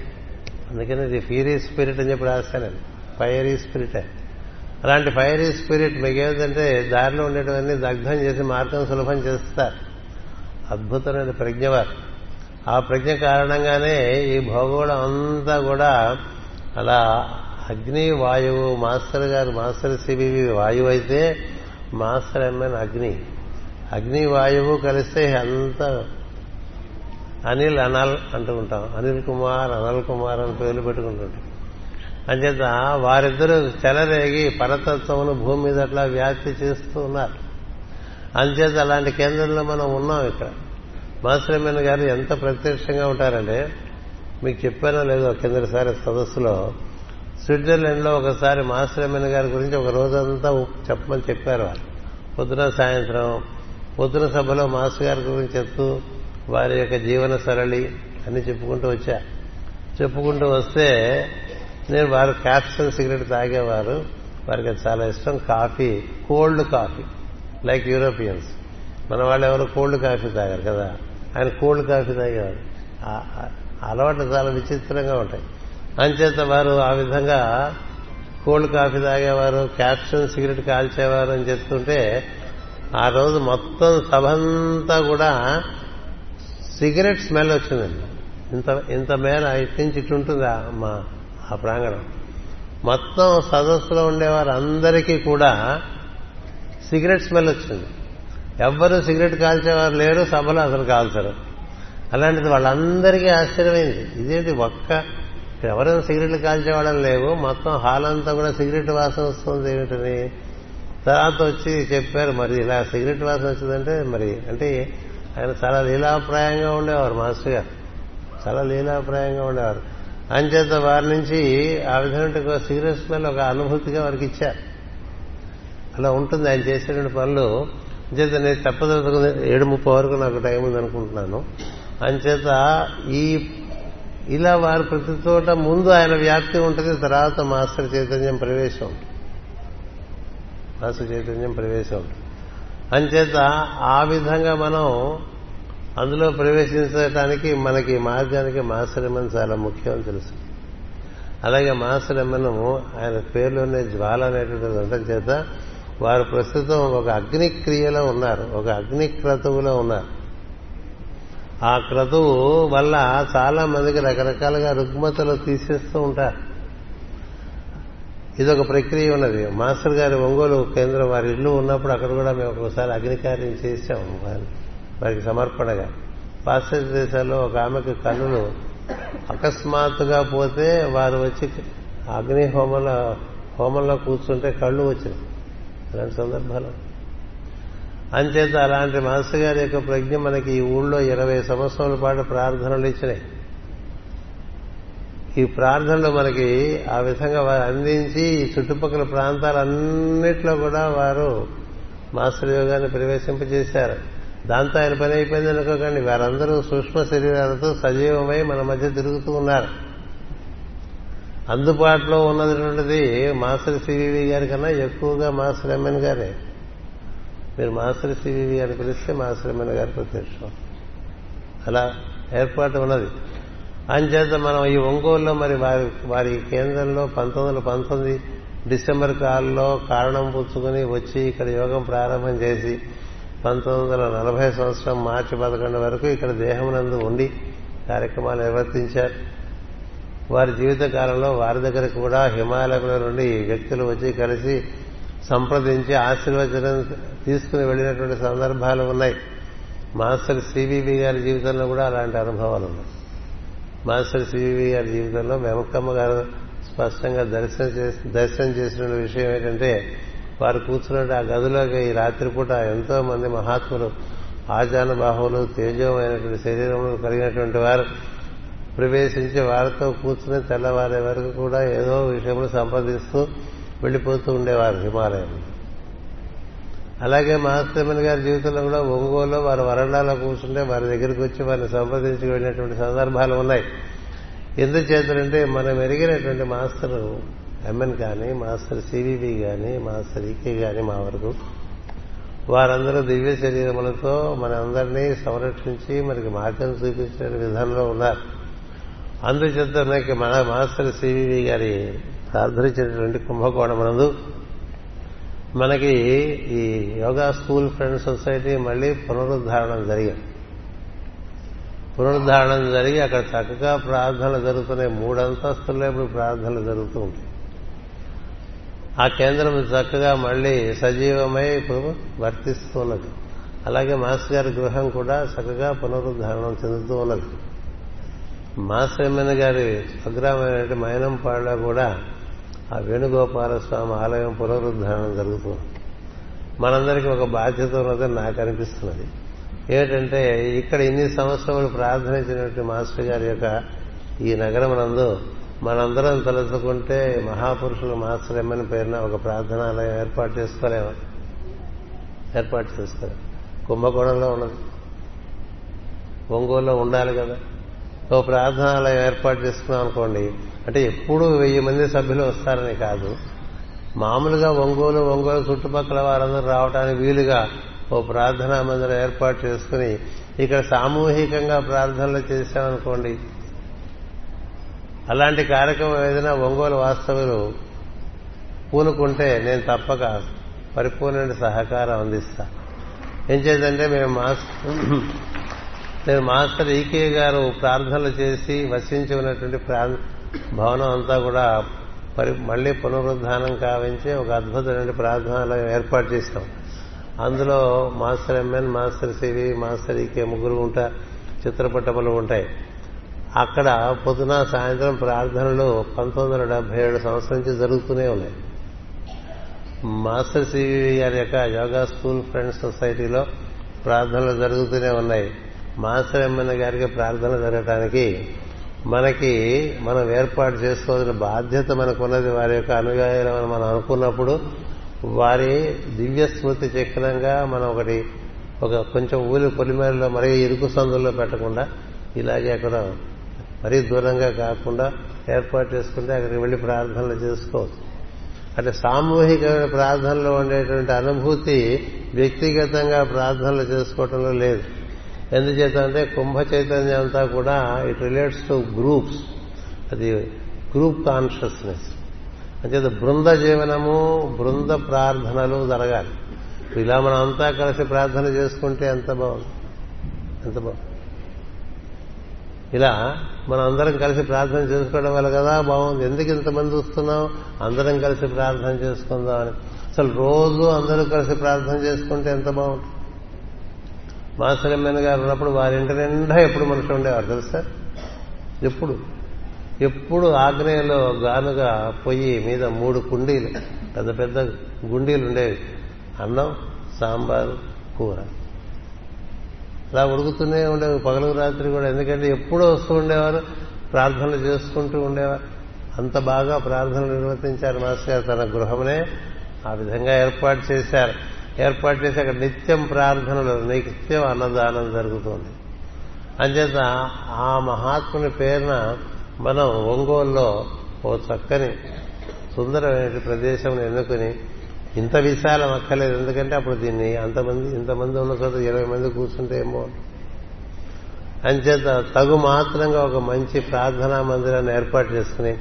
అందుకని ఇది ఫీరీ స్పిరిట్ అని చెప్పి రాస్తాను ఫైరీ స్పిరిట్. అలాంటి ఫైరీ స్పిరిట్ మీకు దారిలో ఉండేటివన్నీ దగ్ధం చేసి మార్గం సులభం చేస్తారు. అద్భుతమైన ప్రజ్ఞవారు ఆ ప్రజ్ఞ కారణంగానే ఈ భౌగోళం అంతా కూడా అలా అగ్ని వాయువు మాస్టర్ గారు మాస్టర్ సిబివి వాయువు అయితే మాస్టర్ ఎంఎన్ అగ్ని. అగ్ని వాయువు కలిస్తే అంత అనిల్ అనల్ అంటూ ఉంటాం. అనిల్ కుమార్ అనల్ కుమార్ అని పేర్లు పెట్టుకుంటుంటాం. అంచేత వారిద్దరూ చెలరేగి పరతత్వమును భూమి మీద అట్లా వ్యాప్తి చేస్తూ ఉన్నారు. అంచేత అలాంటి కేంద్రంలో మనం ఉన్నాం ఇక్కడ. మాస్టర్మన్ గారు ఎంత ప్రత్యక్షంగా ఉంటారంటే మీకు చెప్పానో లేదో కిందసారి సదస్సులో స్విట్జర్లాండ్లో ఒకసారి మాస్టర్మన్ గారి గురించి ఒక రోజంతా చెప్పమని చెప్పారు వాళ్ళు. పొద్దున సాయంత్రం పొద్దున సభలో మాస్టర్ గారి గురించి చెప్తూ వారి యొక్క జీవన సరళి అని చెప్పుకుంటూ వచ్చా చెప్పుకుంటూ వస్తే నేను వారు క్యాప్సన్ సిగరెట్ తాగేవారు. వారికి అది చాలా ఇష్టం. Coffee cold coffee like Europeans. మన వాళ్ళు ఎవరు కోల్డ్ కాఫీ తాగారు కదా. ఆయన కోల్డ్ కాఫీ తాగేవారు. అలవాట్లు చాలా విచిత్రంగా ఉంటాయి. అంచేత వారు ఆ విధంగా కోల్డ్ కాఫీ తాగేవారు క్యాప్సన్ సిగరెట్ కాల్చేవారు అని చెప్తుంటే ఆ రోజు మొత్తం సభంతా కూడా సిగరెట్ స్మెల్ వచ్చిందండి. ఇంత ఇంత మేర ఇటు నుంచి ఇటుంటుందా మా ఆ ప్రాంగణం. మొత్తం సదస్సులో ఉండేవారు అందరికీ కూడా సిగరెట్ స్మెల్ వచ్చింది. ఎవ్వరూ సిగరెట్ కాల్చేవారు లేరు సభలో అసలు కాల్చరు. అలాంటిది వాళ్ళందరికీ ఆశ్చర్యమైంది. ఇదేంటి ఒక్క ఎవరైనా సిగరెట్లు కాల్చేవాళ్ళని లేవు మొత్తం హాల్ అంతా కూడా సిగరెట్ వాసన వస్తుంది ఏమిటని. తర్వాత వచ్చి చెప్పారు మరి ఇలా సిగరెట్ వాసన వచ్చిందంటే మరి అంటే ఆయన చాలా లీలాప్రాయంగా ఉండేవారు మాస్టర్ గారు. చాలా లీలాప్రాయంగా ఉండేవారు. అంచేత వారి నుంచి ఆ విధమైన సీరియస్ స్మెల్ ఒక అనుభూతిగా వారికి ఇచ్చారు. అలా ఉంటుంది ఆయన చేసేటువంటి పనులు. అంచేత నేను తప్పదలుచుకుని ఏడు ముప్పై వరకు నాకు టైం ఉంది అనుకుంటున్నాను. అంచేత ఈ ఇలా వారు ప్రతి చోట ముందు ఆయన వ్యాప్తి ఉంటుంది తర్వాత మాస్టర్ చైతన్యం ప్రవేశం ఉంటుంది. మాస్టర్ చైతన్యం ప్రవేశం ఉంటుంది. అంచేత ఆ విధంగా మనం అందులో ప్రవేశించడానికి మనకి మార్గానికి మాస్టర్ చాలా ముఖ్యం అని తెలుసు. అలాగే మాస్టర్ ఆయన పేరులోనే జ్వాల అనేటువంటి ఉండటం చేత వారు ప్రస్తుతం ఒక అగ్ని క్రియలో ఉన్నారు. ఒక అగ్ని క్రతువులో ఉన్నారు. ఆ క్రతువు వల్ల చాలా మందికి రకరకాలుగా రుగ్మతలు తీసేస్తూ ఉంటారు. ఇదొక ప్రక్రియ ఉన్నది. మాస్టర్ గారి ఒంగోలు కేంద్రం వారి ఇల్లు ఉన్నప్పుడు అక్కడ కూడా మేము ఒకసారి అగ్నికార్యం చేశాము. వారికి వారికి సమర్పణగా. పాశ్చాత్య దేశాల్లో ఒక ఆమెకు కన్నులు అకస్మాత్తుగా పోతే వారు వచ్చి అగ్ని హోమంలో హోమంలో కూర్చుంటే కళ్ళు వచ్చినాయి. అలాంటి సందర్భాలు. అంచేత అలాంటి మాస్టర్ గారి యొక్క ప్రజ్ఞ మనకి ఈ ఊళ్ళో ఇరవై సంవత్సరాల పాటు ప్రార్థనలు ఇచ్చినాయి. ఈ ప్రార్థనలు మనకి ఆ విధంగా వారు అందించి ఈ చుట్టుపక్కల ప్రాంతాలన్నిట్లో కూడా వారు మాస్టర్ యోగాన్ని ప్రవేశింపజేశారు. దాంతో ఆయన పని అయిపోయింది అనుకోకండి. వారందరూ సూక్ష్మ శరీరాలతో సజీవమై మన మధ్య తిరుగుతూ ఉన్నారు. అందుబాటులో ఉన్నటువంటిది మాస్టర్ సివివి గారి కన్నా ఎక్కువగా మాస్టర్ ఎంఎన్ గారే. మీరు మాస్టర్ సివివి గారిని పిలిస్తే మాస్టర్ ఎంఎన్ గారి ప్రత్యక్షం. అలా ఏర్పాటు ఉన్నది. అంచేత మనం ఈ ఒంగోలులో మరి వారి వారి కేంద్రంలో పంతొమ్మిది వందల పంతొమ్మిది డిసెంబర్ కాలంలో కారణం పుచ్చుకుని వచ్చి ఇక్కడ యోగం ప్రారంభం చేసి పంతొమ్మిది వందల నలభై సంవత్సరం మార్చి పదకొండు వరకు ఇక్కడ దేహమునందు ఉండి కార్యక్రమాలు నిర్వర్తించారు. వారి జీవిత కాలంలో వారి దగ్గర కూడా హిమాలయాల నుండి వ్యక్తులు వచ్చి కలిసి సంప్రదించి ఆశీర్వచనం తీసుకుని వెళ్ళినటువంటి సందర్భాలు ఉన్నాయి. మాస్టర్ సివివి గారి జీవితంలో కూడా అలాంటి అనుభవాలు ఉన్నాయి. మాస్టర్ సివివి గారి జీవితంలో మెమక్కమ్మ గారు స్పష్టంగా దర్శనం చేసి దర్శనం చేసిన విషయం ఏంటంటే వారు కూర్చున్నట్టు ఆ గదిలోకి ఈ రాత్రిపూట ఎంతో మంది మహాత్ములు ఆజానుబాహువులు తేజోమైనటువంటి శరీరములు కలిగినటువంటి వారు ప్రవేశించి వారితో కూర్చుని తెల్లవారే వరకు కూడా ఏదో విషయంలో సంపాదిస్తూ వెళ్ళిపోతూ ఉండేవారు హిమాలయం అలాగే మహాత్మన్ గారి జీవితంలో కూడా ఒంగోలులో వారు వరండాలో కూర్చుంటే వారి దగ్గరికి వచ్చి వారిని సంప్రదించి వెళ్ళినటువంటి సందర్భాలు ఉన్నాయి. ఎందుచేతంటే మనం ఎరిగినటువంటి మాస్టర్ ఎంఎన్ కానీ మాస్టర్ సివివి కానీ మాస్టర్ ఈకే కానీ మా వరకు. వారందరూ దివ్య శరీరములతో మన అందరినీ సంరక్షించి మనకి మార్గం చూపించే విధానంలో ఉన్నారు. అందుచేత మనకి మన మాస్టర్ సివివి గారి ప్రార్థించినటువంటి కుంభకోణమునందు మనకి ఈ యోగా స్కూల్ ఫ్రెండ్ సొసైటీ మళ్ళీ పునరుద్ధారణం జరిగింది పునరుద్ధారణం జరిగి అక్కడ చక్కగా ప్రార్థనలు జరుగుతున్నాయి. మూడంతస్తుల్లో ఇప్పుడు ప్రార్థనలు జరుగుతూ ఉంటాయి. ఆ కేంద్రం చక్కగా మళ్ళీ సజీవమై ఇప్పుడు వర్తిస్తూ ఉన్నది అలాగే మాస్టర్ గారి గృహం కూడా చక్కగా పునరుద్ధారణం చెందుతూ ఉన్నది. మాస్టర్ ఎమ్మెన్ గారి స్వగ్రామైన మైనంపాడులో కూడా ఆ వేణుగోపాల స్వామి ఆలయం పునరుద్ధారణం జరుగుతుంది. మనందరికీ ఒక బాధ్యత ఉన్నదని నాకు అనిపిస్తున్నది. ఏమిటంటే ఇక్కడ ఇన్ని సంవత్సరములు ప్రార్థనించినటువంటి మాస్టర్ గారి యొక్క ఈ నగరం నందు మనందరం తలుచుకుంటే మహాపురుషులు మాస్టర్ ఎమ్మని పేరున ఒక ప్రార్థనాలయం ఏర్పాటు చేసుకోలేము. ఏర్పాటు చేసుకోలేము. కుంభకోణంలో ఉన్నది ఒంగోలులో ఉండాలి కదా. ఓ ప్రార్థనాలయం ఏర్పాటు చేసుకున్నాం అనుకోండి అంటే ఎప్పుడు వెయ్యి మంది సభ్యులు వస్తారని కాదు. మామూలుగా ఒంగోలు ఒంగోలు చుట్టుపక్కల వారందరూ రావడానికి వీలుగా ఓ ప్రార్థనా మందిరం ఏర్పాటు చేసుకుని ఇక్కడ సామూహికంగా ప్రార్థనలు చేశామనుకోండి అలాంటి కార్యక్రమం ఏదైనా ఒంగోలు వాస్తవులు పూనుకుంటే నేను తప్పక పరిపూర్ణ సహకారం అందిస్తా. ఏం చేద్దంటే మేము మాస్టర్ నేను మాస్టర్ ఈకే గారు ప్రార్థనలు చేసి వసించి ఉన్నటువంటి భవనం అంతా కూడా పరి మళ్ళీ పునరుద్ధానం కావించి ఒక అద్భుతమైన ప్రార్థనలు ఏర్పాటు చేశాం. అందులో master MN master CV master EK ముగ్గురు ఉంటా చిత్రపటములు ఉంటాయి. అక్కడ పొద్దున సాయంత్రం ప్రార్థనలు పంతొమ్మిది వందల డెబ్బై ఏడు సంవత్సరం నుంచి జరుగుతూనే ఉన్నాయి. మాస్టర్ సివి గారి యొక్క యోగా స్కూల్ ఫ్రెండ్స్ సొసైటీలో ప్రార్థనలు జరుగుతూనే ఉన్నాయి. మాస్టర్ ఎమ్మెల్యే గారికి ప్రార్థన జరగటానికి మనకి మనం ఏర్పాటు చేసుకోవాల్సిన బాధ్యత మనకున్నది. వారి యొక్క అనుయాయులమని మనం అనుకున్నప్పుడు వారి దివ్య స్మృతి చక్రంగా మనం ఒకటి ఒక కొంచెం ఊరి పొలిమేరలో మరీ ఇరుకు సందుల్లో పెట్టకుండా ఇలాగే అక్కడ మరీ దూరంగా కాకుండా ఏర్పాటు చేసుకుంటే అక్కడికి వెళ్ళి ప్రార్థనలు చేసుకోవచ్చు. అంటే సామూహికమైన ప్రార్థనలో ఉండేటువంటి అనుభూతి వ్యక్తిగతంగా ప్రార్థనలు చేసుకోవటంలో లేదు. ఎందుచేత అంటే కుంభ చైతన్యం అంతా కూడా ఇట్ రిలేట్స్ టు గ్రూప్స్. అది గ్రూప్ కాన్షియస్నెస్. అంచేత బృంద జీవనము బృంద ప్రార్థనలు జరగాలి. ఇలా మనం అంతా కలిసి ప్రార్థన చేసుకుంటే ఎంత బాగుంది? ఎంత బాగుంది? ఇలా మనం అందరం కలిసి ప్రార్థన చేసుకోవడం వల్ల కదా బాగుంది. ఎందుకు ఇంతమంది వస్తున్నాం అందరం కలిసి ప్రార్థన చేసుకుందాం అని. అసలు రోజు అందరూ కలిసి ప్రార్థన చేసుకుంటే ఎంత బాగుంటుంది? మాస్టర్ ఎమ్మెన్ గారు ఉన్నప్పుడు వారి ఇంటి నిండా ఎప్పుడు మనుషులు ఉండేవారు తెలుసా? ఎప్పుడు? ఎప్పుడు ఆగ్నేయంలో గానుగా పొయ్యి మీద మూడు కుండీలు పెద్ద పెద్ద గుండీలు ఉండేవి. అన్నం సాంబారు కూర. అలా ఉడుకుతూనే ఉండేవి. పగలు రాత్రి కూడా. ఎందుకంటే ఎప్పుడూ వస్తూ ఉండేవారు ప్రార్థనలు చేసుకుంటూ ఉండేవారు. అంత బాగా ప్రార్థనలు నిర్వర్తించారు మాస్టర్ గారు. తన గృహమునే ఆ విధంగా ఏర్పాటు చేశారు. ఏర్పాటు చేసి అక్కడ నిత్యం ప్రార్థనలు నిత్యం అన్నదానం జరుగుతుంది. అంచేత ఆ మహాత్ముని పేరున మనం ఒంగోలులో ఓ చక్కని సుందరమైన ప్రదేశం ఎన్నుకుని ఇంత విశాలం అక్కర్లేదు. ఎందుకంటే అప్పుడు దీన్ని అంతమంది ఇంతమంది ఉన్న చోట ఇరవై మంది కూర్చుంటే ఏమో. అంచేత తగు మాత్రంగా ఒక మంచి ప్రార్థనా మందిరాన్ని ఏర్పాటు చేసుకుని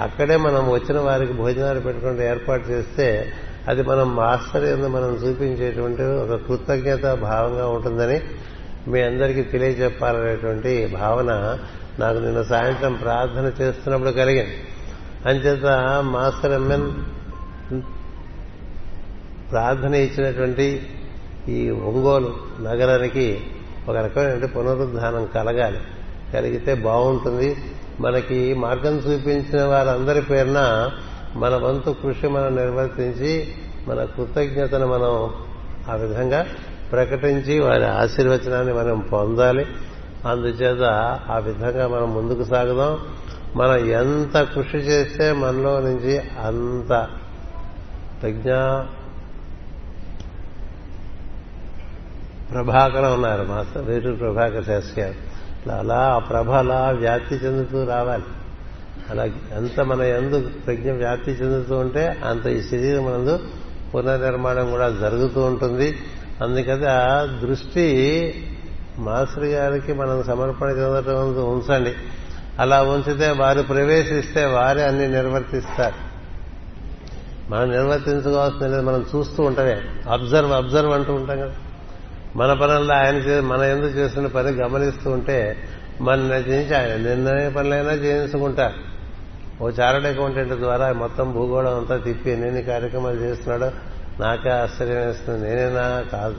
అక్కడే మనం వచ్చిన వారికి భోజనాలు పెట్టుకుంటే ఏర్పాటు చేస్తే అది మనం మాస్టర్ ఎందు మనం చూపించేటువంటి ఒక కృతజ్ఞత భావంగా ఉంటుందని మీ అందరికీ తెలియజెప్పాలనేటువంటి భావన నాకు నిన్న సాయంత్రం ప్రార్థన చేస్తున్నప్పుడు కలిగింది. అంచేత మాస్టర్ ఎంఎన్ ప్రార్థన ఇచ్చినటువంటి ఈ ఒంగోలు నగరానికి ఒక రకమైన పునరుద్ధానం కలగాలి. కలిగితే బాగుంటుంది. మనకి మార్గం చూపించిన వారందరి పేరున మన వంతు కృషి మనం నిర్వర్తించి మన కృతజ్ఞతను మనం ఆ విధంగా ప్రకటించి వారి ఆశీర్వచనాన్ని మనం పొందాలి. అందుచేత ఆ విధంగా మనం ముందుకు సాగుదాం. మనం ఎంత కృషి చేస్తే మనలో నుంచి అంత ప్రజ్ఞా ప్రభాకరం ఉన్నారు మాస్టర్. వేటూరు ప్రభాకర్ శాస్త్రి గారు. అలా ఆ ప్రభ అలా వ్యాప్తి చెందుతూ రావాలి. అలా ఎంత మన ఎందు ప్రజ్ఞ వ్యాప్తి చెందుతూ ఉంటే అంత ఈ శరీరం మనందు పునర్నిర్మాణం కూడా జరుగుతూ ఉంటుంది. అందుకని ఆ దృష్టి మాస్టర్ గారికి మనం సమర్పణ చెందటం ఉంచండి. అలా ఉంచితే వారు ప్రవేశిస్తే వారే అన్ని నిర్వర్తిస్తారు. మనం నిర్వర్తించుకోవాల్సిన లేదు మనం చూస్తూ ఉంటామే. అబ్జర్వ్ అబ్జర్వ్ అంటూ ఉంటాం కదా. మన పనుల్లో ఆయన మన ఎందుకు చేస్తున్న పని గమనిస్తూ ఉంటే మన నచ్చించి ఆయన నిర్ణయ పనులైనా చేయించుకుంటారు ఓ చార్టెడ్ అకౌంటెంట్ ద్వారా మొత్తం భూగోళం అంతా తిప్పి ఎన్ని కార్యక్రమాలు చేస్తున్నాడో నాకే ఆశ్చర్యం వేస్తుంది. నేనేనా? కాదు.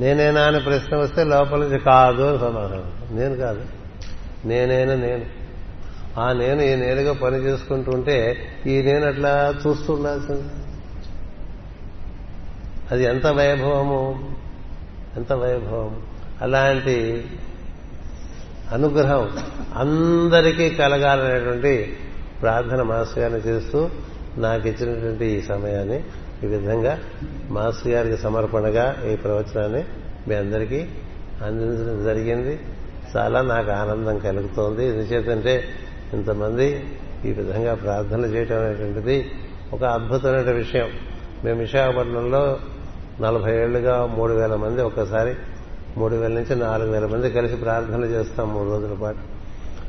నేనేనా అని ప్రశ్న వస్తే లోపల నుంచి కాదు అని సమాధానం. నేను కాదు. నేనేనా? నేను. ఆ నేను ఈ నేనుగా పని చేసుకుంటుంటే ఈ నేను అట్లా చూస్తుండాల్సింది అది ఎంత వైభవము? ఎంత వైభవం. అలాంటి అనుగ్రహం అందరికీ కలగాలనేటువంటి ప్రార్థన మాస్టర్ గారిని చేస్తూ నాకు ఇచ్చినటువంటి ఈ సమయాన్ని ఈ విధంగా మాస్టర్ గారికి సమర్పణగా ఈ ప్రవచనాన్ని మీ అందరికీ అందించడం జరిగింది. చాలా నాకు ఆనందం కలుగుతోంది. ఎందుచేతంటే ఇంతమంది ఈ విధంగా ప్రార్థన చేయటం అనేటువంటిది ఒక అద్భుతమైన విషయం. మేము విశాఖపట్నంలో నలభై ఏళ్ళుగా మూడు వేల మంది ఒక్కసారి మూడు వేల నుంచి నాలుగు వేల మంది కలిసి ప్రార్థన చేస్తాం మూడు రోజుల పాటు.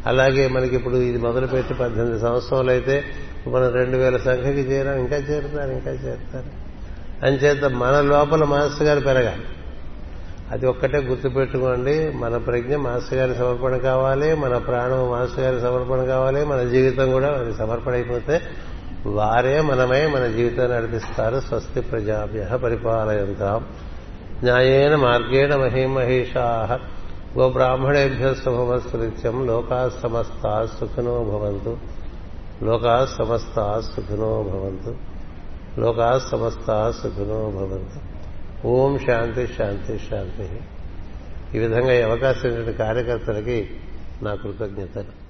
అలాగే మనకి ఇప్పుడు ఇది మొదలుపెట్టి పద్దెనిమిది సంవత్సరాలు అయితే మనం రెండు వేల సంఖ్యకి చేరాం ఇంకా చేరుతారు ఇంకా చేరుతారు. అంచేత మన లోపల మాస్టర్ గారు పెరగాలి. అది ఒక్కటే గుర్తుపెట్టుకోండి మన ప్రజ్ఞ మాస్టర్ గారి సమర్పణ కావాలి మన ప్రాణం మాస్టర్ గారి సమర్పణ కావాలి మన జీవితం కూడా అది సమర్పణ అయిపోతే వారే మనమై మన జీవితాన్ని నడిపిస్తారు. స్వస్తి ప్రజాభ్య పరిపాలయంతాం. న్యాయేన మార్గేణ మహిమహేషా. గోబ్రాహ్మణేభ్య శుభమస్తు నిత్యం. లోకా సమస్త సుఖినో భవంతు. లోకా సమస్త సుఖినో భవంతు. లోకా సమస్త సుఖినో భవంతు. ఓం శాంతి శాంతి శాంతి. ఈ విధంగా ఈ అవకాశం కార్యకర్తలకి నా కృతజ్ఞతలు.